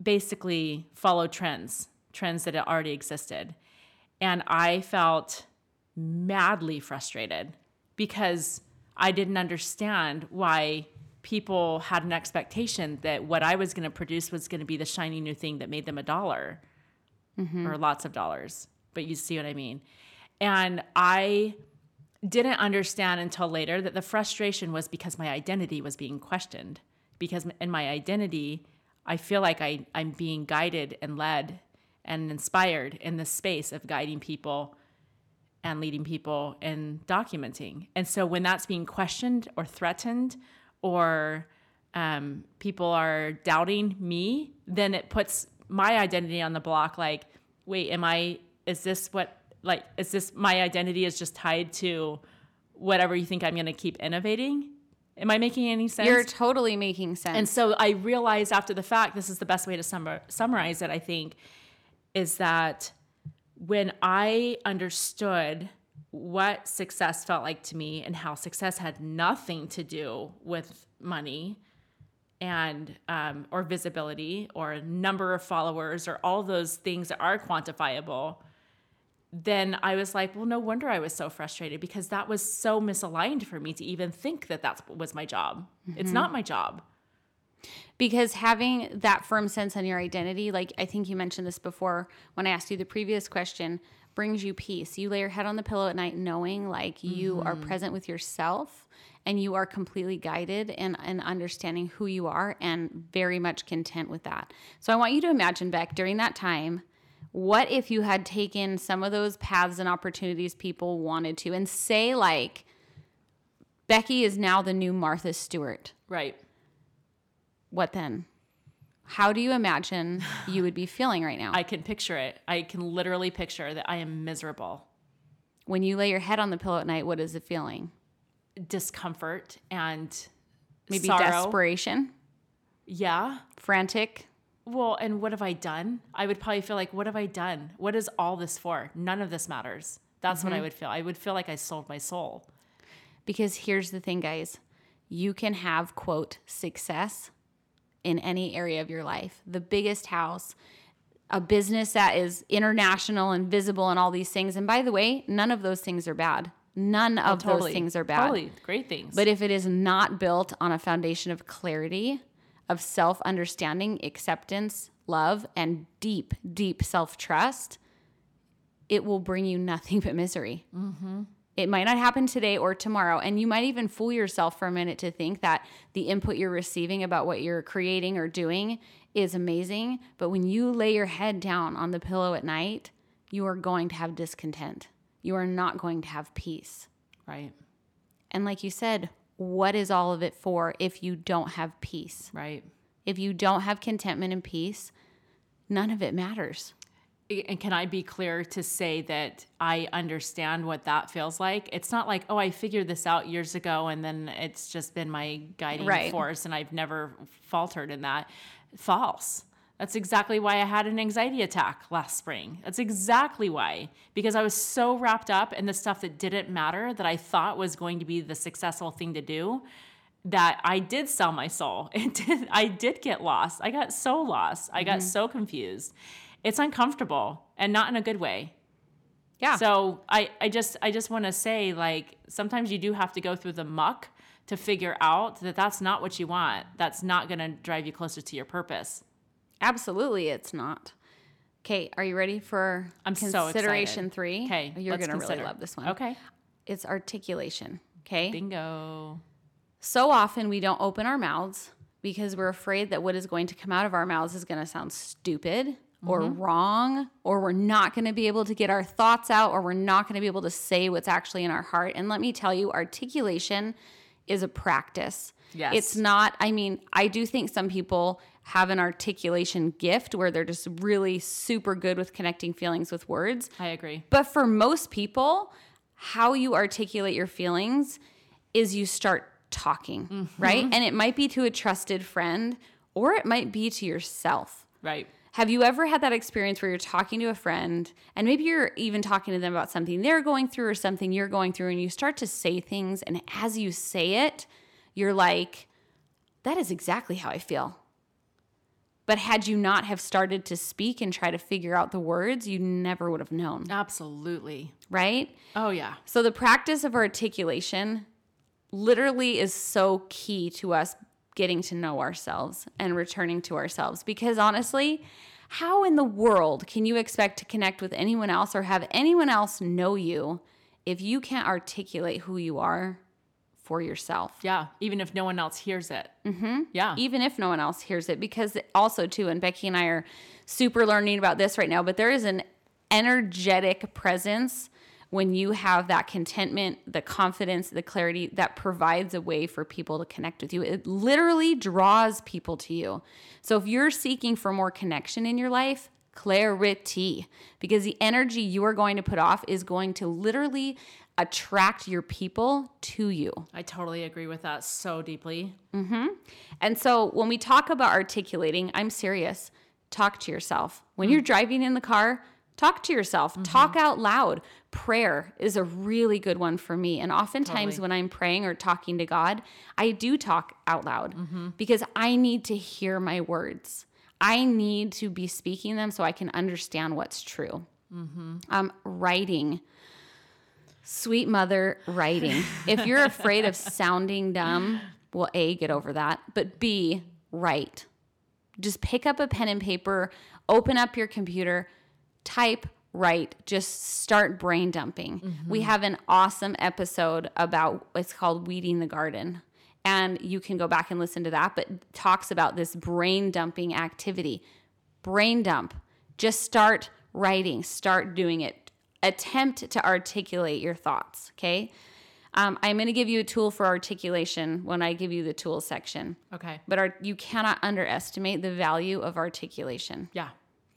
basically follow trends, trends that had already existed. And I felt madly frustrated because I didn't understand why people had an expectation that what I was going to produce was going to be the shiny new thing that made them a dollar mm-hmm. or lots of dollars. But you see what I mean? And I didn't understand until later that the frustration was because my identity was being questioned. Because in my identity, I feel like I, I'm being guided and led and inspired in the space of guiding people and leading people and documenting. And so when that's being questioned or threatened or um, people are doubting me, then it puts my identity on the block like, wait, am I, is this what, like, is this my identity is just tied to whatever you think I'm going to keep innovating? Am I making any sense? You're totally making sense. And so I realized after the fact, this is the best way to summar, summarize it, I think, is that when I understood what success felt like to me and how success had nothing to do with money and um, or visibility or number of followers or all those things that are quantifiable then i was like well no wonder i was so frustrated because that was so misaligned for me to even think that that was my job it's mm-hmm. not my job because having that firm sense on your identity, like I think you mentioned this before when I asked you the previous question, brings you peace. You lay your head on the pillow at night knowing like you are mm-hmm. present with yourself and you are completely guided and, and understanding who you are and very much content with that. So I want you to imagine, Beck, during that time, what if you had taken some of those paths and opportunities people wanted to and say like Becky is now the new Martha Stewart right what then? How do you imagine you would be feeling right now i can picture it i can literally picture that i am miserable when you lay your head on the pillow at night? What is the feeling? discomfort and Maybe sorrow. desperation, yeah frantic. Well and what have i done? I would probably feel like what have i done? What is all this for? None of this matters. That's what i mm-hmm. would feel. I would feel like i sold my soul. Because here's the thing, guys. You can have, quote, success in any area of your life. The biggest house, a business that is international and visible and all these things. And by the way, none of those things are bad. None oh, of those things are bad. totally. Great things. But if it is not built on a foundation of clarity, of self understanding, acceptance, love, and deep, deep self trust, it will bring you nothing but misery. Mm-hmm. It might not happen today or tomorrow. And you might even fool yourself for a minute to think that the input you're receiving about what you're creating or doing is amazing. But when you lay your head down on the pillow at night, you are going to have discontent. You are not going to have peace. right And like you said, what is all of it for if you don't have peace? right If you don't have contentment and peace, none of it matters. and can I be clear to say that I understand what that feels like? It's not like, oh, I figured this out years ago and then it's just been my guiding Right. force and I've never faltered in that. False. That's exactly why I had an anxiety attack last spring. That's exactly why. Because I was so wrapped up in the stuff that didn't matter that I thought was going to be the successful thing to do that I did sell my soul. It did I did get lost. I got so lost. I got mm-hmm. so confused. It's uncomfortable and not in a good way. Yeah. So I, I just I just want to say like sometimes you do have to go through the muck to figure out that that's not what you want. That's not going to drive you closer to your purpose. Absolutely, it's not. Okay, are you ready for I'm consideration excited. three? Okay, you're let's gonna really consider. love this one. Okay. it's articulation. Okay, Bingo. so often we don't open our mouths because we're afraid that what is going to come out of our mouths is going to sound stupid or mm-hmm. wrong, or we're not going to be able to get our thoughts out, or we're not going to be able to say what's actually in our heart. And let me tell you, articulation is a practice. Yes. It's not, I mean, I do think some people have an articulation gift where they're just really super good with connecting feelings with words. I agree. But for most people, how you articulate your feelings is you start talking, mm-hmm. right? And it might be to a trusted friend or it might be to yourself. Right. Have you ever had that experience where you're talking to a friend and maybe you're even talking to them about something they're going through or something you're going through and you start to say things and as you say it, you're like, that is exactly how I feel. But had you not have started to speak and try to figure out the words, you never would have known, Absolutely. right? Oh yeah. So the practice of articulation literally is so key to us getting to know ourselves and returning to ourselves because honestly, how in the world can you expect to connect with anyone else or have anyone else know you if you can't articulate who you are for yourself? Yeah. Even if no one else hears it. Mm-hmm. Yeah. even if no one else hears it because also too and becky and i are super learning about this right now but there is an energetic presence when you have that contentment the confidence the clarity that provides a way for people to connect with you it literally draws people to you so if you're seeking for more connection in your life clarity because the energy you are going to put off is going to literally attract your people to you I totally agree with that so deeply. Mm-hmm. and so when we talk about articulating, I'm serious. Talk to yourself. When you're mm. driving in the car, talk to yourself. Mm-hmm. Talk out loud. Prayer is a really good one for me. And oftentimes Totally. when I'm praying or talking to God, I do talk out loud mm-hmm. because I need to hear my words. I need to be speaking them so I can understand what's true. Um, writing. Sweet mother writing. if you're afraid of sounding dumb, well, A, get over that. But B, write. Just pick up a pen and paper, open up your computer, type, write, just start brain dumping. Mm-hmm. We have an awesome episode about it's called Weeding the Garden. And you can go back and listen to that, but talks about this brain dumping activity. Brain dump. Just start writing, start doing it. Attempt to articulate your thoughts, okay? Um, I'm going to give you a tool for articulation when I give you the tools section. Okay. But our, you cannot underestimate the value of articulation. Yeah.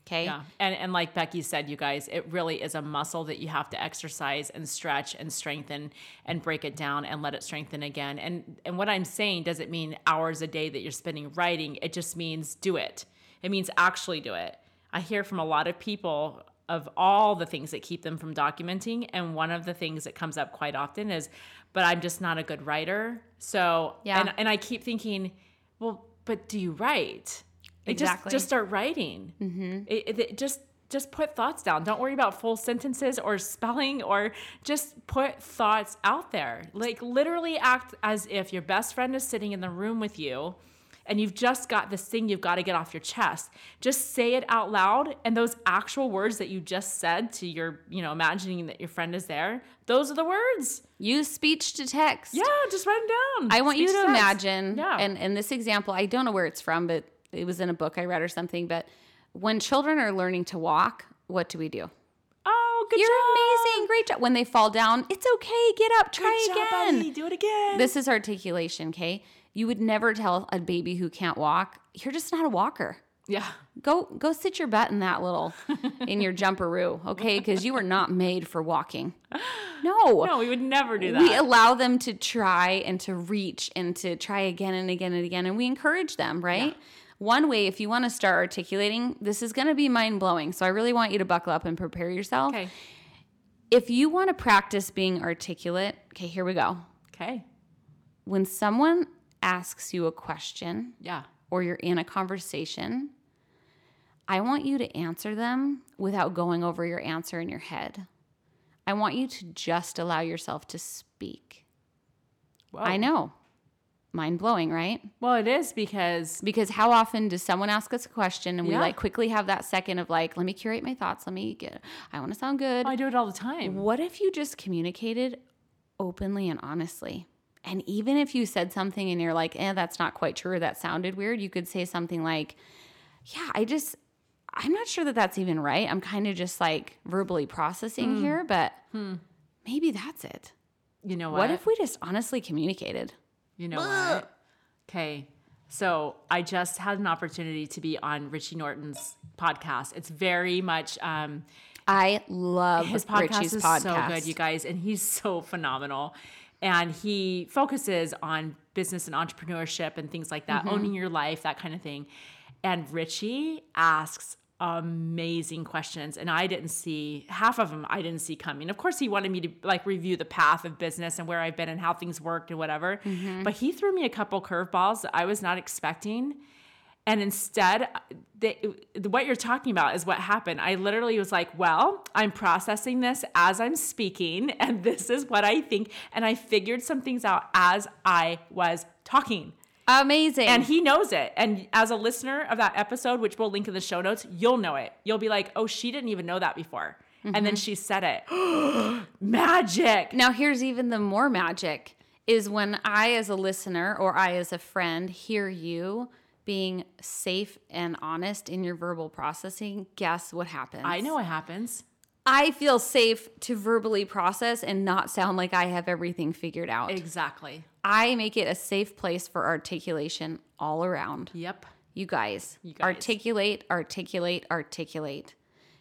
Okay. Yeah. And and like Becky said, you guys, it really is a muscle that you have to exercise and stretch and strengthen and break it down and let it strengthen again. And and what I'm saying doesn't mean hours a day that you're spending writing. It just means do it. It means actually do it. I hear from a lot of people of all the things that keep them from documenting and one of the things that comes up quite often is but I'm just not a good writer. So Yeah. and and I keep thinking, well, but do you write? Like, Exactly. Just, just start writing. Mm-hmm. It, it- just just put thoughts down. Don't worry about full sentences or spelling, or just put thoughts out there. Like literally act as if your best friend is sitting in the room with you, and you've just got this thing you've got to get off your chest. Just say it out loud, and those actual words that you just said to your, you know, imagining that your friend is there. Those are the words. Use speech to text. Yeah, just write them down. I want you Speech to imagine, Yeah. and, and this example, I don't know where it's from, but it was in a book I read or something. But when children are learning to walk, what do we do? oh, good You're job. amazing. Great job. When they fall down, it's okay. Get up. Try Good again. Do it again. This is articulation, okay? You would never tell a baby who can't walk, you're just not a walker. yeah. Go go sit your butt in that little in your jumperoo, okay? Because you were not made for walking. No. No, we would never do that. We allow them to try and to reach and to try again and again and again, and we encourage them, right? One way, if you want to start articulating, this is going to be mind blowing. So I really want you to buckle up and prepare yourself. okay. If you want to practice being articulate, okay, here we go. Okay. When someone asks you a question Yeah. or you're in a conversation, I want you to answer them without going over your answer in your head. I want you to just allow yourself to speak. Whoa. I know. mind blowing, right? Well, it is because Because how often does someone ask us a question and we like quickly have that second of like, let me curate my thoughts, let me get, I want to sound good. I do it all the time. What if you just communicated openly and honestly? And even if you said something and you're like, eh, that's not quite true or that sounded weird, you could say something like, yeah, I just, I'm not sure that that's even right. I'm kind of just like verbally processing here, but maybe that's it. You know what? What if we just honestly communicated? You know what? Okay. So I just had an opportunity to be on Richie Norton's podcast. It's very much um, I love his podcast Richie's is podcast. so good, you guys, and he's so phenomenal. And he focuses on business and entrepreneurship and things like that, Mm-hmm. owning your life, that kind of thing. And Richie asks amazing questions, and I didn't see half of them. I didn't see coming. Of course, he wanted me to like review the path of business and where I've been and how things worked and whatever. Mm-hmm. But he threw me a couple curveballs that I was not expecting. And instead, the, what you're talking about is what happened. I literally was like, well, I'm processing this as I'm speaking, and this is what I think. And I figured some things out as I was talking. Amazing. And he knows it. And as a listener of that episode, which we'll link in the show notes, you'll know it. You'll be like, oh, she didn't even know that before. And then mm-hmm. she said it. Magic. Now, here's even the more magic is when I, as a listener or I, as a friend, hear you being safe and honest in your verbal processing. Guess what happens? I know what happens. I feel safe to verbally process and not sound like I have everything figured out. Exactly. I make it a safe place for articulation all around. Yep. You guys, guys. articulate, articulate, articulate.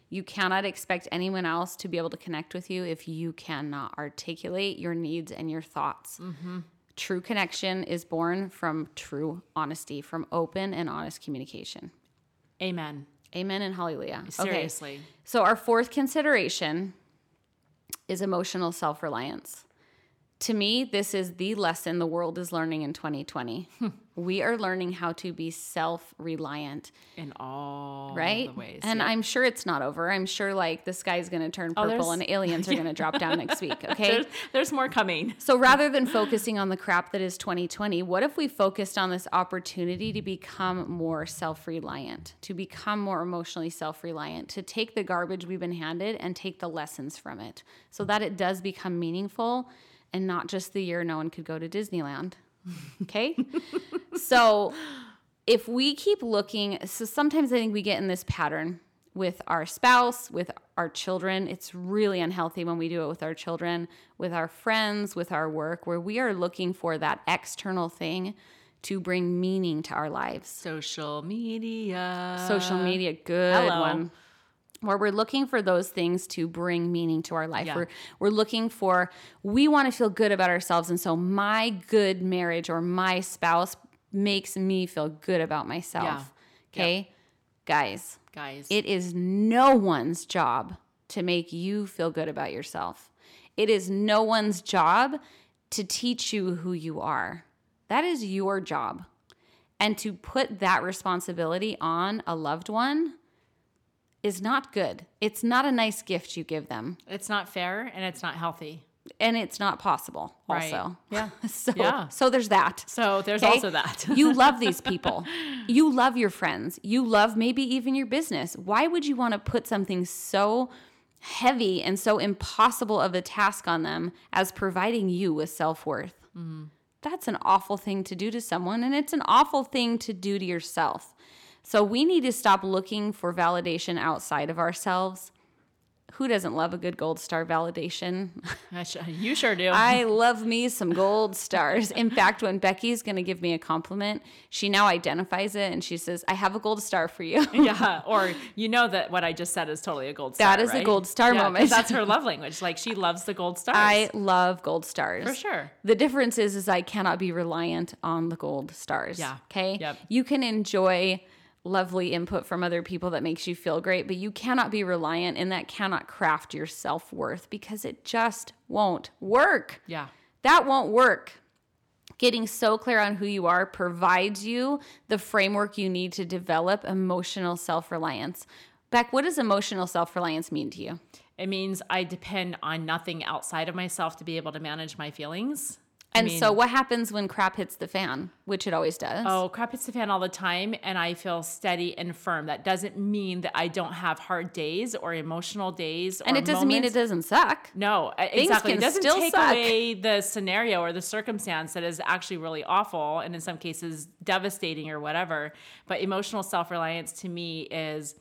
You cannot expect anyone else to be able to connect with you if you cannot articulate your needs and your thoughts. Mm-hmm. True connection is born from true honesty, from open and honest communication. Amen. Amen and hallelujah. Okay. Seriously. So, our fourth consideration is emotional self reliance. To me, this is the lesson the world is learning in 2020. we are learning how to be self reliant, In all right? the ways. and Yep. I'm sure it's not over. I'm sure like the sky's going to turn Oh, purple there's- and aliens are going to drop down next week. Okay. there's, there's more coming. So rather than focusing on the crap that is 2020, what if we focused on this opportunity to become more self reliant, to become more emotionally self reliant, to take the garbage we've been handed and take the lessons from it so that it does become meaningful and not just the year no one could go to Disneyland? Okay. so if we keep looking, so sometimes I think we get in this pattern with our spouse, with our children. It's really unhealthy when we do it with our children, with our friends, with our work, where we are looking for that external thing to bring meaning to our lives. Social media. Social media, good hello. one. Where we're looking for those things to bring meaning to our life. Yeah. We're, we're looking for, we want to feel good about ourselves. And so my good marriage or my spouse makes me feel good about myself. Yeah. Okay. Guys, Guys. it is no one's job to make you feel good about yourself. It is no one's job to teach you who you are. That is your job. And to put that responsibility on a loved one is not good. It's not a nice gift you give them. it's not fair and it's not healthy. And it's not possible, Right. also. Yeah. So, Yeah. so there's that. So there's Okay? also that. you love these people. You love your friends. You love maybe even your business. Why would you want to put something so heavy and so impossible of a task on them as providing you with self worth? Mm-hmm. That's an awful thing to do to someone, and it's an awful thing to do to yourself. So we need to stop looking for validation outside of ourselves. Who doesn't love a good gold star validation? Sh- you sure do. I love me some gold stars. In fact, when Becky's going to give me a compliment, she now identifies it and she says, I have a gold star for you. yeah. Or you know that what I just said is totally a gold star. That is a gold star Yeah, moment. That's her love language. Like she loves the gold stars. I love gold stars. For sure. The difference is is I cannot be reliant on the gold stars. Yeah. Okay? Yep. You can enjoy lovely input from other people that makes you feel great, but you cannot be reliant and that cannot craft your self-worth because it just won't work. Yeah. That won't work. Getting so clear on who you are provides you the framework you need to develop emotional self reliance. Beck, what does emotional self reliance mean to you? It means I depend on nothing outside of myself to be able to manage my feelings. And mean- so what happens when crap hits the fan, which it always does? Oh, crap hits the fan all the time, and I feel steady and firm. That doesn't mean that I don't have hard days or emotional days. and it doesn't mean it doesn't suck. No, Things exactly. can It doesn't still take suck. away the scenario or the circumstance that is actually really awful and in some cases devastating or whatever. But emotional self reliance to me is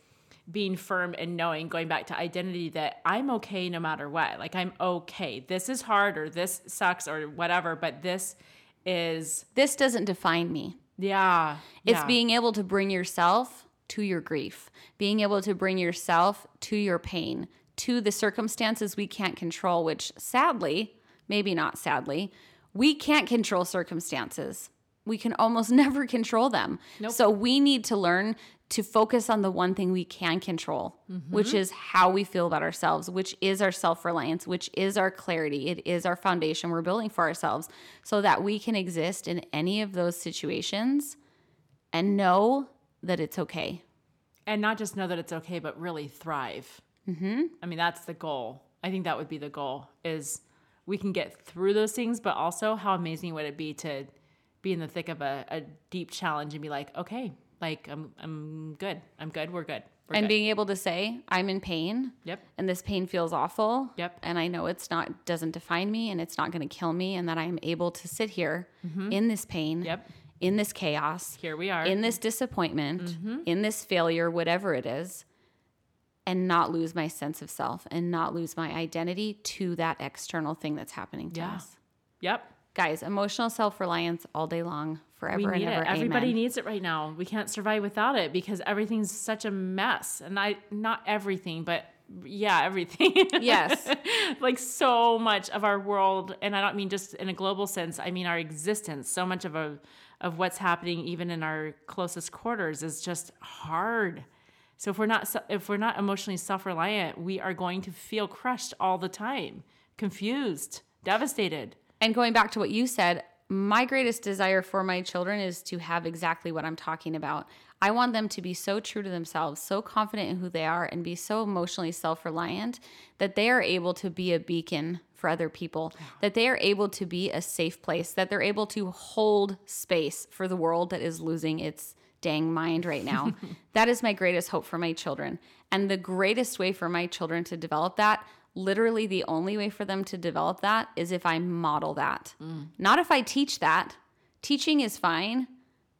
being firm and knowing, going back to identity, that I'm okay no matter what. Like, I'm okay. This is hard or this sucks or whatever, but this is, This doesn't define me. yeah. It's yeah. being able to bring yourself to your grief, being able to bring yourself to your pain, to the circumstances we can't control, which sadly, maybe not sadly, we can't control circumstances. We can almost never control them. So we need to learn to focus on the one thing we can control, which is how we feel about ourselves, which is our self reliance, which is our clarity. It is our foundation we're building for ourselves so that we can exist in any of those situations and know that it's okay. and not just know that it's okay, but really thrive. Mm-hmm. I mean, that's the goal. I think that would be the goal is we can get through those things, but also how amazing would it be to be in the thick of a, a deep challenge and be like, okay, like I'm, I'm good. I'm good. We're good. We're and good. being able to say, I'm in pain. Yep. And this pain feels awful. Yep. And I know it's not, doesn't define me and it's not going to kill me. And that I'm able to sit here in this pain, Mm-hmm. Yep. in this chaos, Here we are. in this disappointment, Mm-hmm. in this failure, whatever it is, and not lose my sense of self and not lose my identity to that external thing that's happening to Yeah. us. yep. Guys, emotional self reliance all day long, forever We and need ever. it. Everybody Amen. needs it right now. We can't survive without it because everything's such a mess. And I, not everything, but yeah, everything. Yes. like so much of our world, and I don't mean just in a global sense. I mean our existence. So much of a of what's happening, even in our closest quarters, is just hard. So if we're not if we're not emotionally self reliant, we are going to feel crushed all the time, confused, devastated. And going back to what you said, my greatest desire for my children is to have exactly what I'm talking about. I want them to be so true to themselves, so confident in who they are, and be so emotionally self reliant that they are able to be a beacon for other people, that they are able to be a safe place, that they're able to hold space for the world that is losing its dang mind right now. that is my greatest hope for my children. And the greatest way for my children to develop that literally the only way for them to develop that is if I model that. Mm. Not if I teach that. Teaching is fine,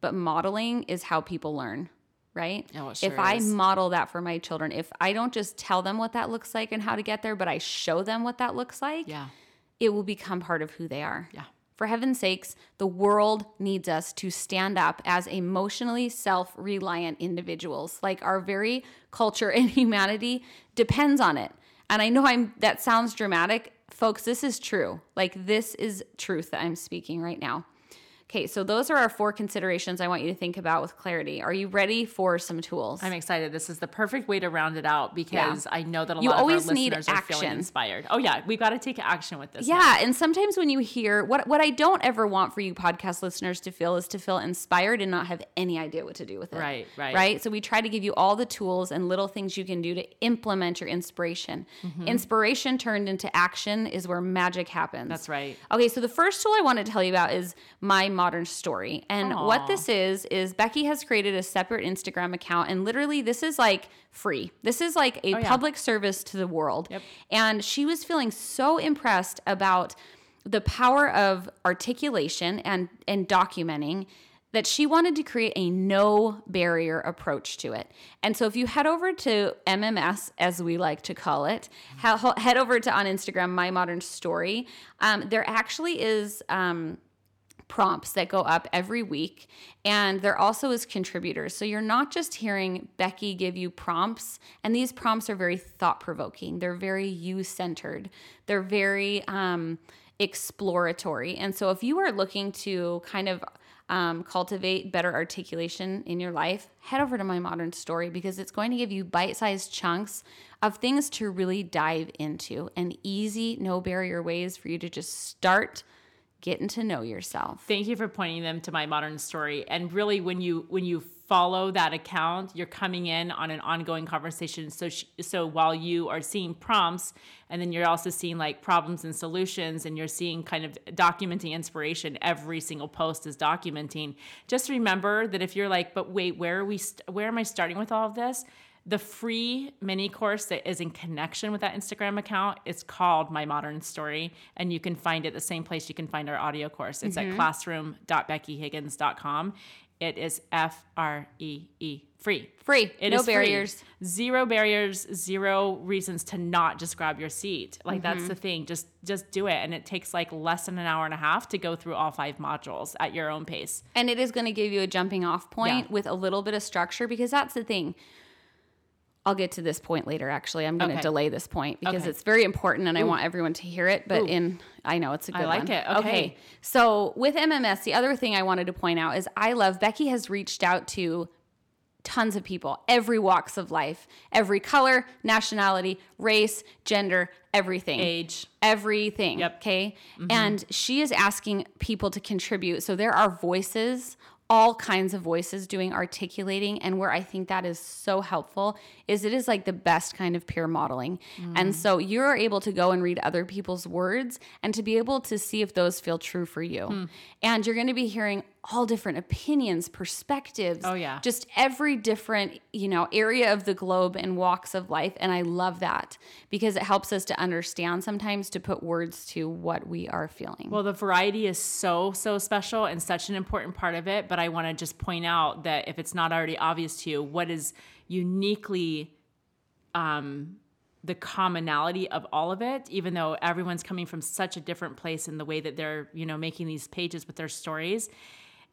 but modeling is how people learn, right? Oh, it if sure I is. model that for my children, if I don't just tell them what that looks like and how to get there, but I show them what that looks like, Yeah. it will become part of who they are. Yeah. For heaven's sakes, the world needs us to stand up as emotionally self reliant individuals. Like our very culture and humanity depends on it. And I know I'm that sounds dramatic. Folks, this is true. Like this is truth that I'm speaking right now. Okay, so those are our four considerations I want you to think about with clarity. Are you ready for some tools? I'm excited. This is the perfect way to round it out because I know that a You lot always of our need listeners are feeling action. inspired. Oh yeah, we've got to take action with this. now. Yeah, and sometimes when you hear what what I don't ever want for you podcast listeners to feel is to feel inspired and not have any idea what to do with it. Right, right. Right? So we try to give you all the tools and little things you can do to implement your inspiration. Mm-hmm. Inspiration turned into action is where magic happens. That's right. Okay, so the first tool I want to tell you about is my modern story. And what this is is Becky has created a separate Instagram account and literally this is like free. This is like a Oh, yeah. public service to the world. Yep. And she was feeling so impressed about the power of articulation and and documenting that she wanted to create a no barrier approach to it. And so if you head over to MMS, as we like to call it, he- head over to on Instagram, My Modern Story, um, there actually is. Um, prompts that go up every week and there also is contributors. So you're not just hearing becky give you prompts and these prompts are very thought provoking they're very you centered they're very um, exploratory. And so if you are looking to kind of um, cultivate better articulation in your life head over to my modern story because it's going to give you bite-sized chunks of things to really dive into and easy no barrier ways for you to just start getting to know yourself. Thank you for pointing them to my modern story. And really, when you when you follow that account, you're coming in on an ongoing conversation. So, so while you are seeing prompts, and then you're also seeing like problems and solutions, and you're seeing kind of documenting inspiration. Every single post is documenting. Just remember that if you're like, but wait, where are we? St- where am I starting with all of this? The free mini course that is in connection with that Instagram account is called My Modern Story, and you can find it the same place you can find our audio course. It's at classroom.beckyhiggins.com. It is F R E E free. Free. It no is free. barriers. Zero barriers, zero reasons to not just grab your seat. Like Mm-hmm. that's the thing. Just just do it. And it takes like less than an hour and a half to go through all five modules at your own pace. And it is going to give you a jumping off point Yeah. with a little bit of structure because that's the thing. I'll get to this point later actually. I'm going to Okay. delay this point because Okay. it's very important and I want everyone to hear it, but Ooh. in I know it's a good I like one. it. Okay. So, with MMS, the other thing I wanted to point out is I love Becky has reached out to tons of people, every walks of life, every color, nationality, race, gender, everything Age. everything. Yep. Okay. Mm-hmm. And she is asking people to contribute. So there are voices, all kinds of voices doing articulating. And where I think that is so helpful is it is like the best kind of peer modeling. Mm. And so you're able to go and read other people's words and to be able to see if those feel true for you. Hmm. And you're going to be hearing all different opinions, perspectives. Oh, yeah. Just every different, you know, area of the globe and walks of life. And I love that because it helps us to understand sometimes to put words to what we are feeling. Well, the variety is so, so special and such an important part of it. But I want to just point out that if it's not already obvious to you, what is uniquely um, the commonality of all of it, even though everyone's coming from such a different place in the way that they're, you know, making these pages with their stories,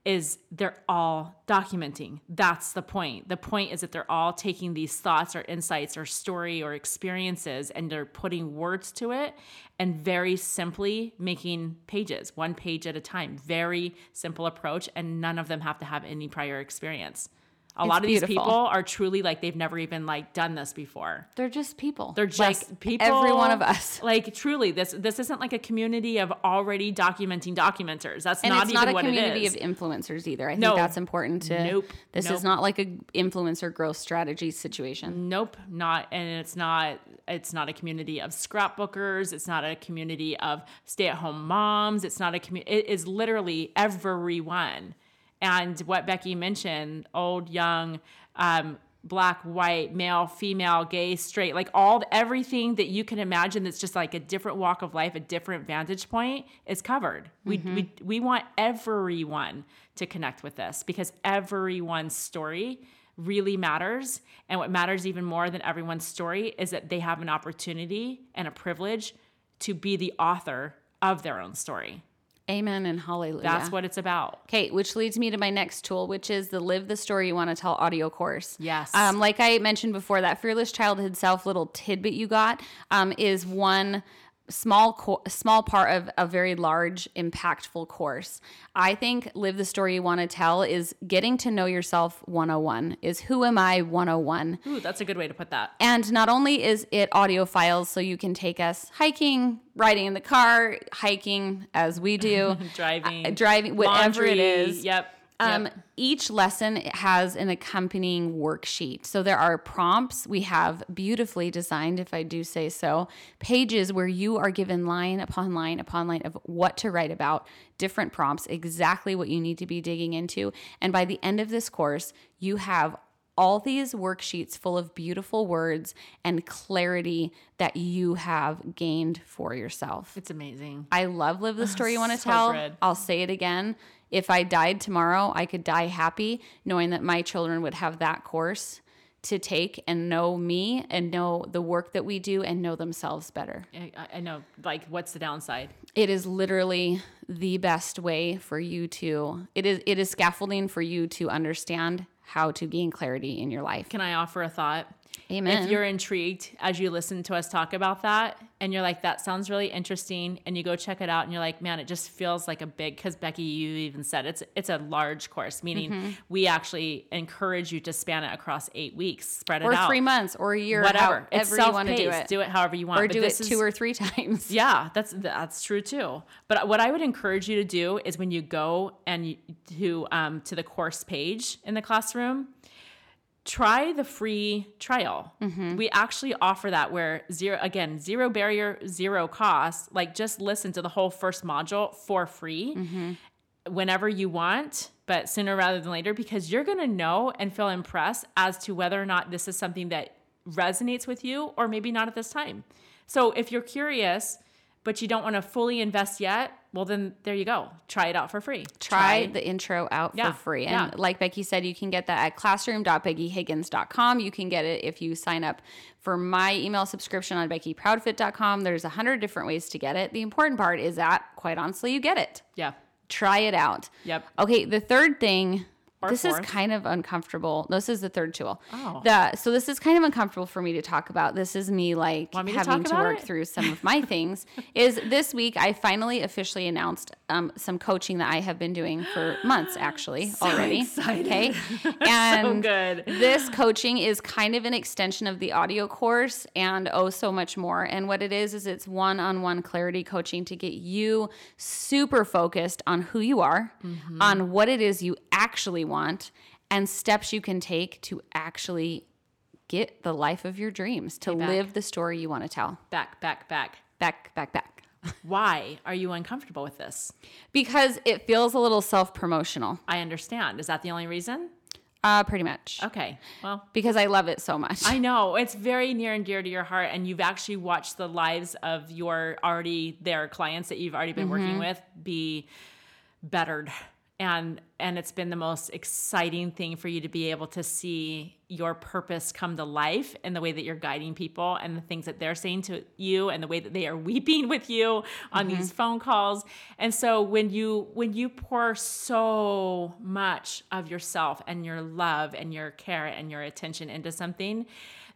is they're all documenting. That's the point. The point is that they're all taking these thoughts or insights or story or experiences and they're putting words to it and very simply making pages, one page at a time. Very simple approach, and none of them have to have any prior experience. A lot of beautiful. these people are truly like they've never even like done this before. They're just people. They're just Like people. Every one of us. Like truly, this this isn't like a community of already documenting documenters. That's And not it's even not a what community it is. of influencers either. I think No. that's important to. Nope. This Nope. is not like a influencer growth strategy situation. Nope, not and it's not it's not a community of scrapbookers, it's not a community of stay-at-home moms, it's not a community it is literally everyone. And what Becky mentioned, old, young, um, black, white, male, female, gay, straight, like all everything that you can imagine that's just like a different walk of life, a different vantage point is covered. We we we want everyone to connect with this because everyone's story really matters. And what matters even more than everyone's story is that they have an opportunity and a privilege to be the author of their own story. Amen and hallelujah. That's what it's about. Okay, which leads me to my next tool, which is the Live the Story You Want to Tell audio course. Yes. Um, like I mentioned before, that Fearless Childhood Self little tidbit you got um, is one small co- small part of a very large impactful course i think live the story you want to tell is getting to know yourself 101 is who am i 101 Ooh, that's a good way to put that. and not only is it audio files, so you can take us hiking, riding in the car, hiking as we do, Driving, uh, driving, whatever it laundry, is. Yep. Um, yep. Each lesson has an accompanying worksheet. So there are prompts. We have beautifully designed, if I do say so, pages where you are given line upon line upon line of what to write about, different prompts, exactly what you need to be digging into. And by the end of this course, you have all these worksheets full of beautiful words and clarity that you have gained for yourself. It's amazing. I love live the story you want to So tell. good. I'll say it again. If I died tomorrow, I could die happy knowing that my children would have that course to take and know me and know the work that we do and know themselves better. I, I know. Like, what's the downside? It is literally the best way for you to it is it is scaffolding for you to understand how to gain clarity in your life. Can I offer a thought? Amen. If you're intrigued as you listen to us talk about that and you're like, that sounds really interesting, and you go check it out, and you're like, man, it just feels like a big. Because Becky, you even said it's it's a large course, meaning Mm-hmm. we actually encourage you to span it across eight weeks, spread it out. or three months or a year, whatever. It's however you want to do self-paced. it. Do it however you want, to do it. or but do it two is- or three times. yeah, that's that's true too. But what I would encourage you to do is when you go and you, to um, to the course page in the classroom, try the free trial. Mm-hmm. We actually offer that where zero again zero barrier, zero cost. Like just listen to the whole first module for free mm-hmm. whenever you want, but sooner rather than later, because you're going to know and feel impressed as to whether or not this is something that resonates with you or maybe not at this time. So if you're curious, but you don't want to fully invest yet, well, then there you go. Try it out for free. try the intro out Yeah, for free. And yeah. like Becky said, you can get that at classroom.beckyhiggins.com. You can get it if you sign up for my email subscription on beckyproudfit.com. There's a hundred different ways to get it. The important part is that, quite honestly, you get it. Yeah. Try it out. Yep. Okay, the third thing. This is kind of uncomfortable. This is the third tool. Oh. The, so this is kind of uncomfortable for me to talk about. This is me like me having talk to work it? through some of my things. Is this week I finally officially announced um, some coaching that I have been doing for months actually already. excited. Okay, and good. this coaching is kind of an extension of the audio course and oh so much more. And what it is is it's one-on-one clarity coaching to get you super focused on who you are, Mm-hmm. on what it is you actually want, and steps you can take to actually get the life of your dreams, to live the story you want to tell. Back, back, back. Back, back, back. Why are you uncomfortable with this? Because it feels a little self-promotional. I understand. Is that the only reason? Uh, pretty much. Okay. Well, Because I love it so much. I know it's very near and dear to your heart, and you've actually watched the lives of your already there clients that you've already been working with be bettered, and and it's been the most exciting thing for you to be able to see your purpose come to life in the way that you're guiding people and the things that they're saying to you and the way that they are weeping with you on these phone calls. And so when you when you pour so much of yourself and your love and your care and your attention into something,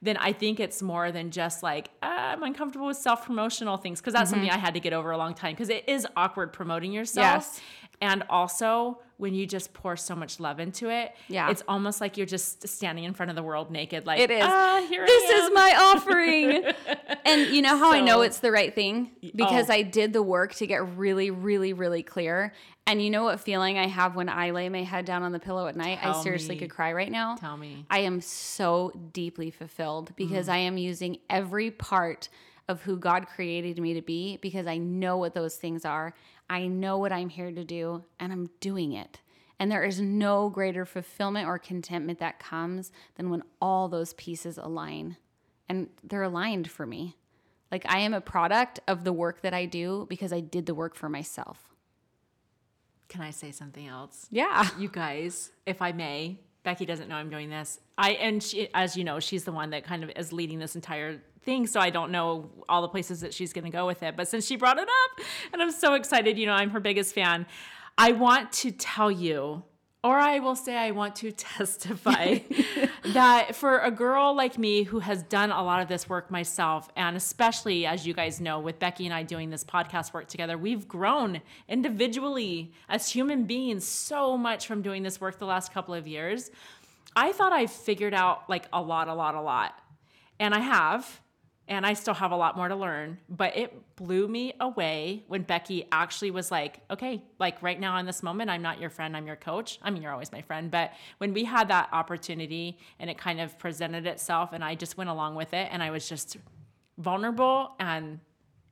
then I think it's more than just like ah, I'm uncomfortable with self promotional things because that's something I had to get over a long time because it is awkward promoting yourself. Yes. And also, when you just pour so much love into it, Yeah. it's almost like you're just standing in front of the world naked. Like It is. Ah, this is my offering. and you know how I know it's the right thing? Because Oh. I did the work to get really, really, really clear. And you know what feeling I have when I lay my head down on the pillow at night? I seriously me. could cry right now. Tell me. I am so deeply fulfilled because I am using every part of who God created me to be because I know what those things are. I know what I'm here to do and I'm doing it. And there is no greater fulfillment or contentment that comes than when all those pieces align. And they're aligned for me. Like I am a product of the work that I do because I did the work for myself. Can I say something else? Yeah. You guys, if I may, Becky doesn't know I'm doing this. I and she, as you know, she's the one that kind of is leading this entire thing. So I don't know all the places that she's going to go with it. But since she brought it up, and I'm so excited, you know, I'm her biggest fan. I want to tell you, or I will say, I want to testify that for a girl like me who has done a lot of this work myself, and especially as you guys know, with Becky and I doing this podcast work together, we've grown individually as human beings so much from doing this work the last couple of years. I thought I figured out like a lot, a lot, a lot. And I have. And I still have a lot more to learn, but it blew me away when Becky actually was like, okay, like right now in this moment, I'm not your friend, I'm your coach. I mean, you're always my friend, but when we had that opportunity and it kind of presented itself and I just went along with it and I was just vulnerable and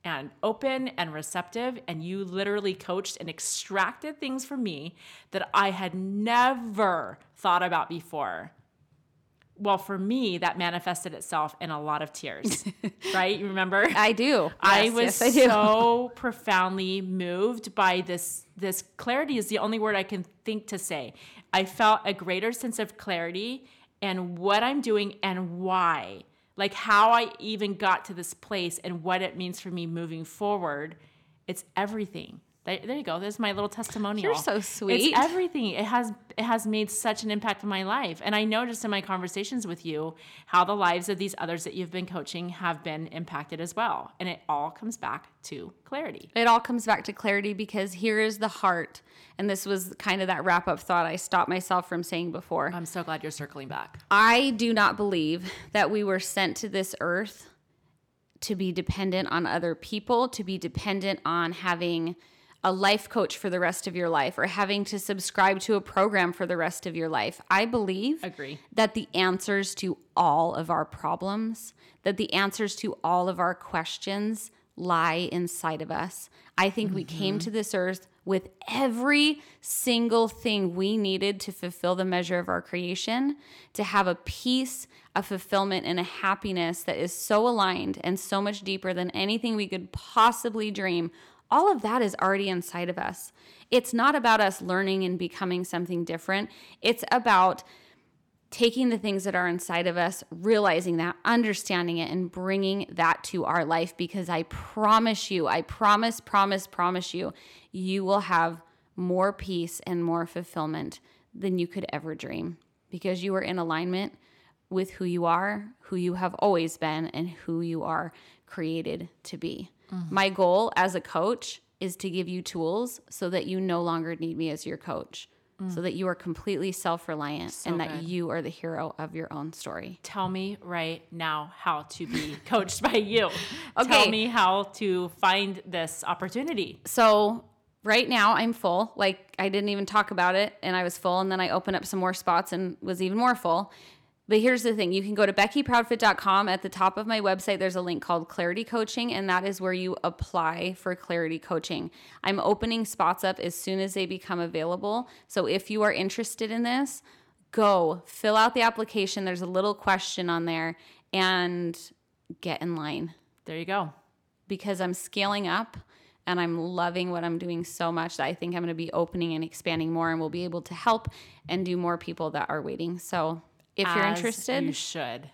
and open and receptive and you literally coached and extracted things from me that I had never thought about before well, for me, that manifested itself in a lot of tears, right? You remember? I do. I Yes, was yes, I do. so profoundly moved by this. This clarity is the only word I can think to say. I felt a greater sense of clarity and what I'm doing and why, like how I even got to this place and what it means for me moving forward. It's everything. There, there you go. There's my little testimonial. You're so sweet. It's everything. It has it has made such an impact in my life, and I know just in my conversations with you how the lives of these others that you've been coaching have been impacted as well. And it all comes back to clarity. It all comes back to clarity because here is the heart. And this was kind of that wrap up thought I stopped myself from saying before. I'm so glad you're circling back. I do not believe that we were sent to this earth to be dependent on other people, to be dependent on having a life coach for the rest of your life or having to subscribe to a program for the rest of your life. I believe Agree. that the answers to all of our problems, that the answers to all of our questions lie inside of us. I think we came to this earth with every single thing we needed to fulfill the measure of our creation, to have a peace, a fulfillment, and a happiness that is so aligned and so much deeper than anything we could possibly dream. All of that is already inside of us. It's not about us learning and becoming something different. It's about taking the things that are inside of us, realizing that, understanding it, and bringing that to our life. Because I promise you, I promise, promise, promise you, you will have more peace and more fulfillment than you could ever dream because you are in alignment with who you are, who you have always been, and who you are created to be. My goal as a coach is to give you tools so that you no longer need me as your coach. So that you are completely self reliant and that good. you are the hero of your own story. Tell me right now how to be coached by you. Okay. Tell me how to find this opportunity. So, right now I'm full. Like, I didn't even talk about it and I was full. And then I opened up some more spots and was even more full. But here's the thing you can go to beckyproudfit.com. At the top of my website, there's a link called Clarity Coaching, and that is where you apply for Clarity Coaching. I'm opening spots up as soon as they become available. So if you are interested in this, go fill out the application. There's a little question on there and get in line There you go. because I'm scaling up and I'm loving what I'm doing so much that I think I'm going to be opening and expanding more and we'll be able to help and do more people that are waiting. So if you're interested, you should.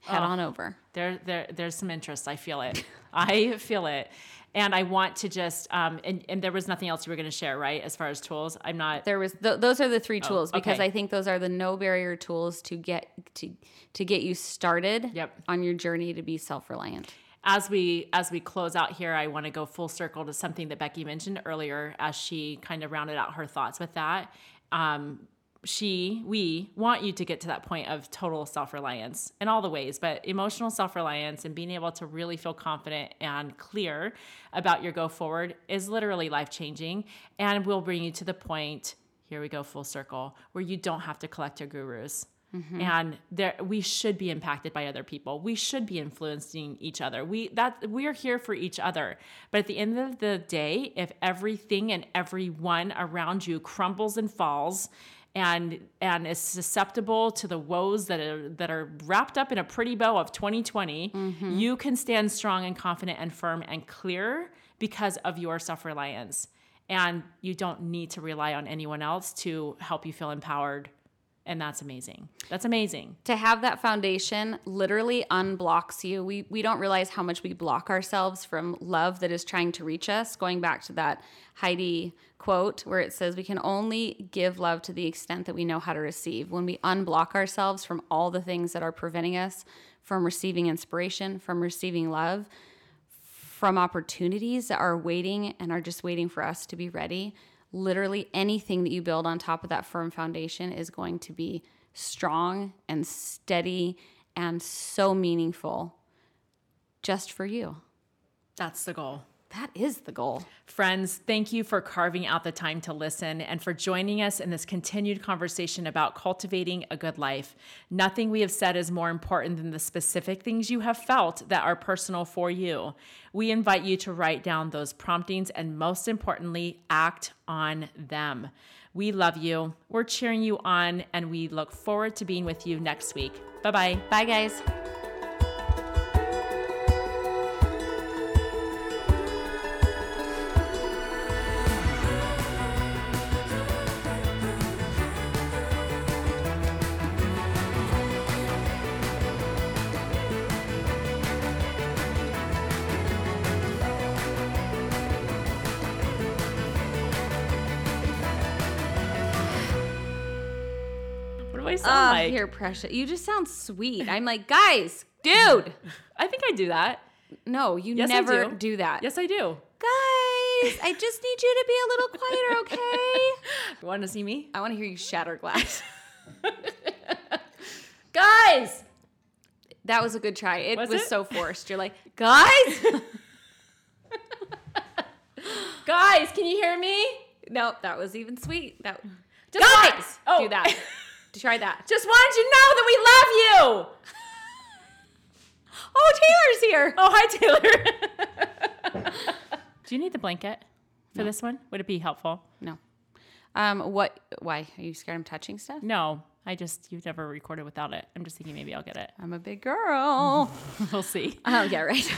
head on over. There, there, there's some interest. I feel it. I feel it. And I want to just, um, and, and there was nothing else you were going to share, right? As far as tools, I'm not. There was th- those are the three tools because Oh, okay. I think those are the no barrier tools to get to to get you started Yep. on your journey to be self-reliant. as we as we close out here i want to go full circle to something that becky mentioned earlier as she kind of rounded out her thoughts with that um, she we want you to get to that point of total self-reliance in all the ways but emotional self-reliance and being able to really feel confident and clear about your go forward is literally life changing and will bring you to the point here we go full circle where you don't have to collect your gurus. Mm-hmm. And there we should be impacted by other people. We should be influencing each other. We that we're here for each other. But at the end of the day if everything and everyone around you crumbles and falls and and is susceptible to the woes that are that are wrapped up in a pretty bow of 2020 mm-hmm. you can stand strong and confident and firm and clear because of your self-reliance. And you don't need to rely on anyone else to help you feel empowered and that's amazing that's amazing to have that foundation literally unblocks you. We we don't realize how much we block ourselves from love that is trying to reach us. Going back to that Heidi quote where it says we can only give love to the extent that we know how to receive. When we unblock ourselves from all the things that are preventing us from receiving inspiration, from receiving love, from opportunities that are waiting and are just waiting for us to be ready. Literally anything that you build on top of that firm foundation is going to be strong and steady and so meaningful just for you. that's the goal That is the goal. Friends, thank you for carving out the time to listen and for joining us in this continued conversation about cultivating a good life. Nothing we have said is more important than the specific things you have felt that are personal for you. We invite you to write down those promptings and, most importantly, act on them. We love you. We're cheering you on, and we look forward to being with you next week. Bye bye. Bye, guys. Like? you're precious. You just sound sweet. I'm like, guys, dude. I think I do that. No, you Yes, never do. do. that. Yes, I do. Guys, I just need you to be a little quieter, okay? You want to see me? I want to hear you shatter glass. Guys! That was a good try. It Was was, it? so forced. You're like, guys? Guys, can you hear me? nope, that was even sweet. That Just guys, oh. do that. Oh. Try that. Just wanted you to know that we love you. Oh, Taylor's here. Oh, hi, Taylor. Do you need the blanket for this one? Would it be helpful? No. Um, what? Why are you scared? I'm touching stuff. No, I just, you've never recorded without it. I'm just thinking maybe I'll get it. I'm a big girl. We'll see. oh yeah, right.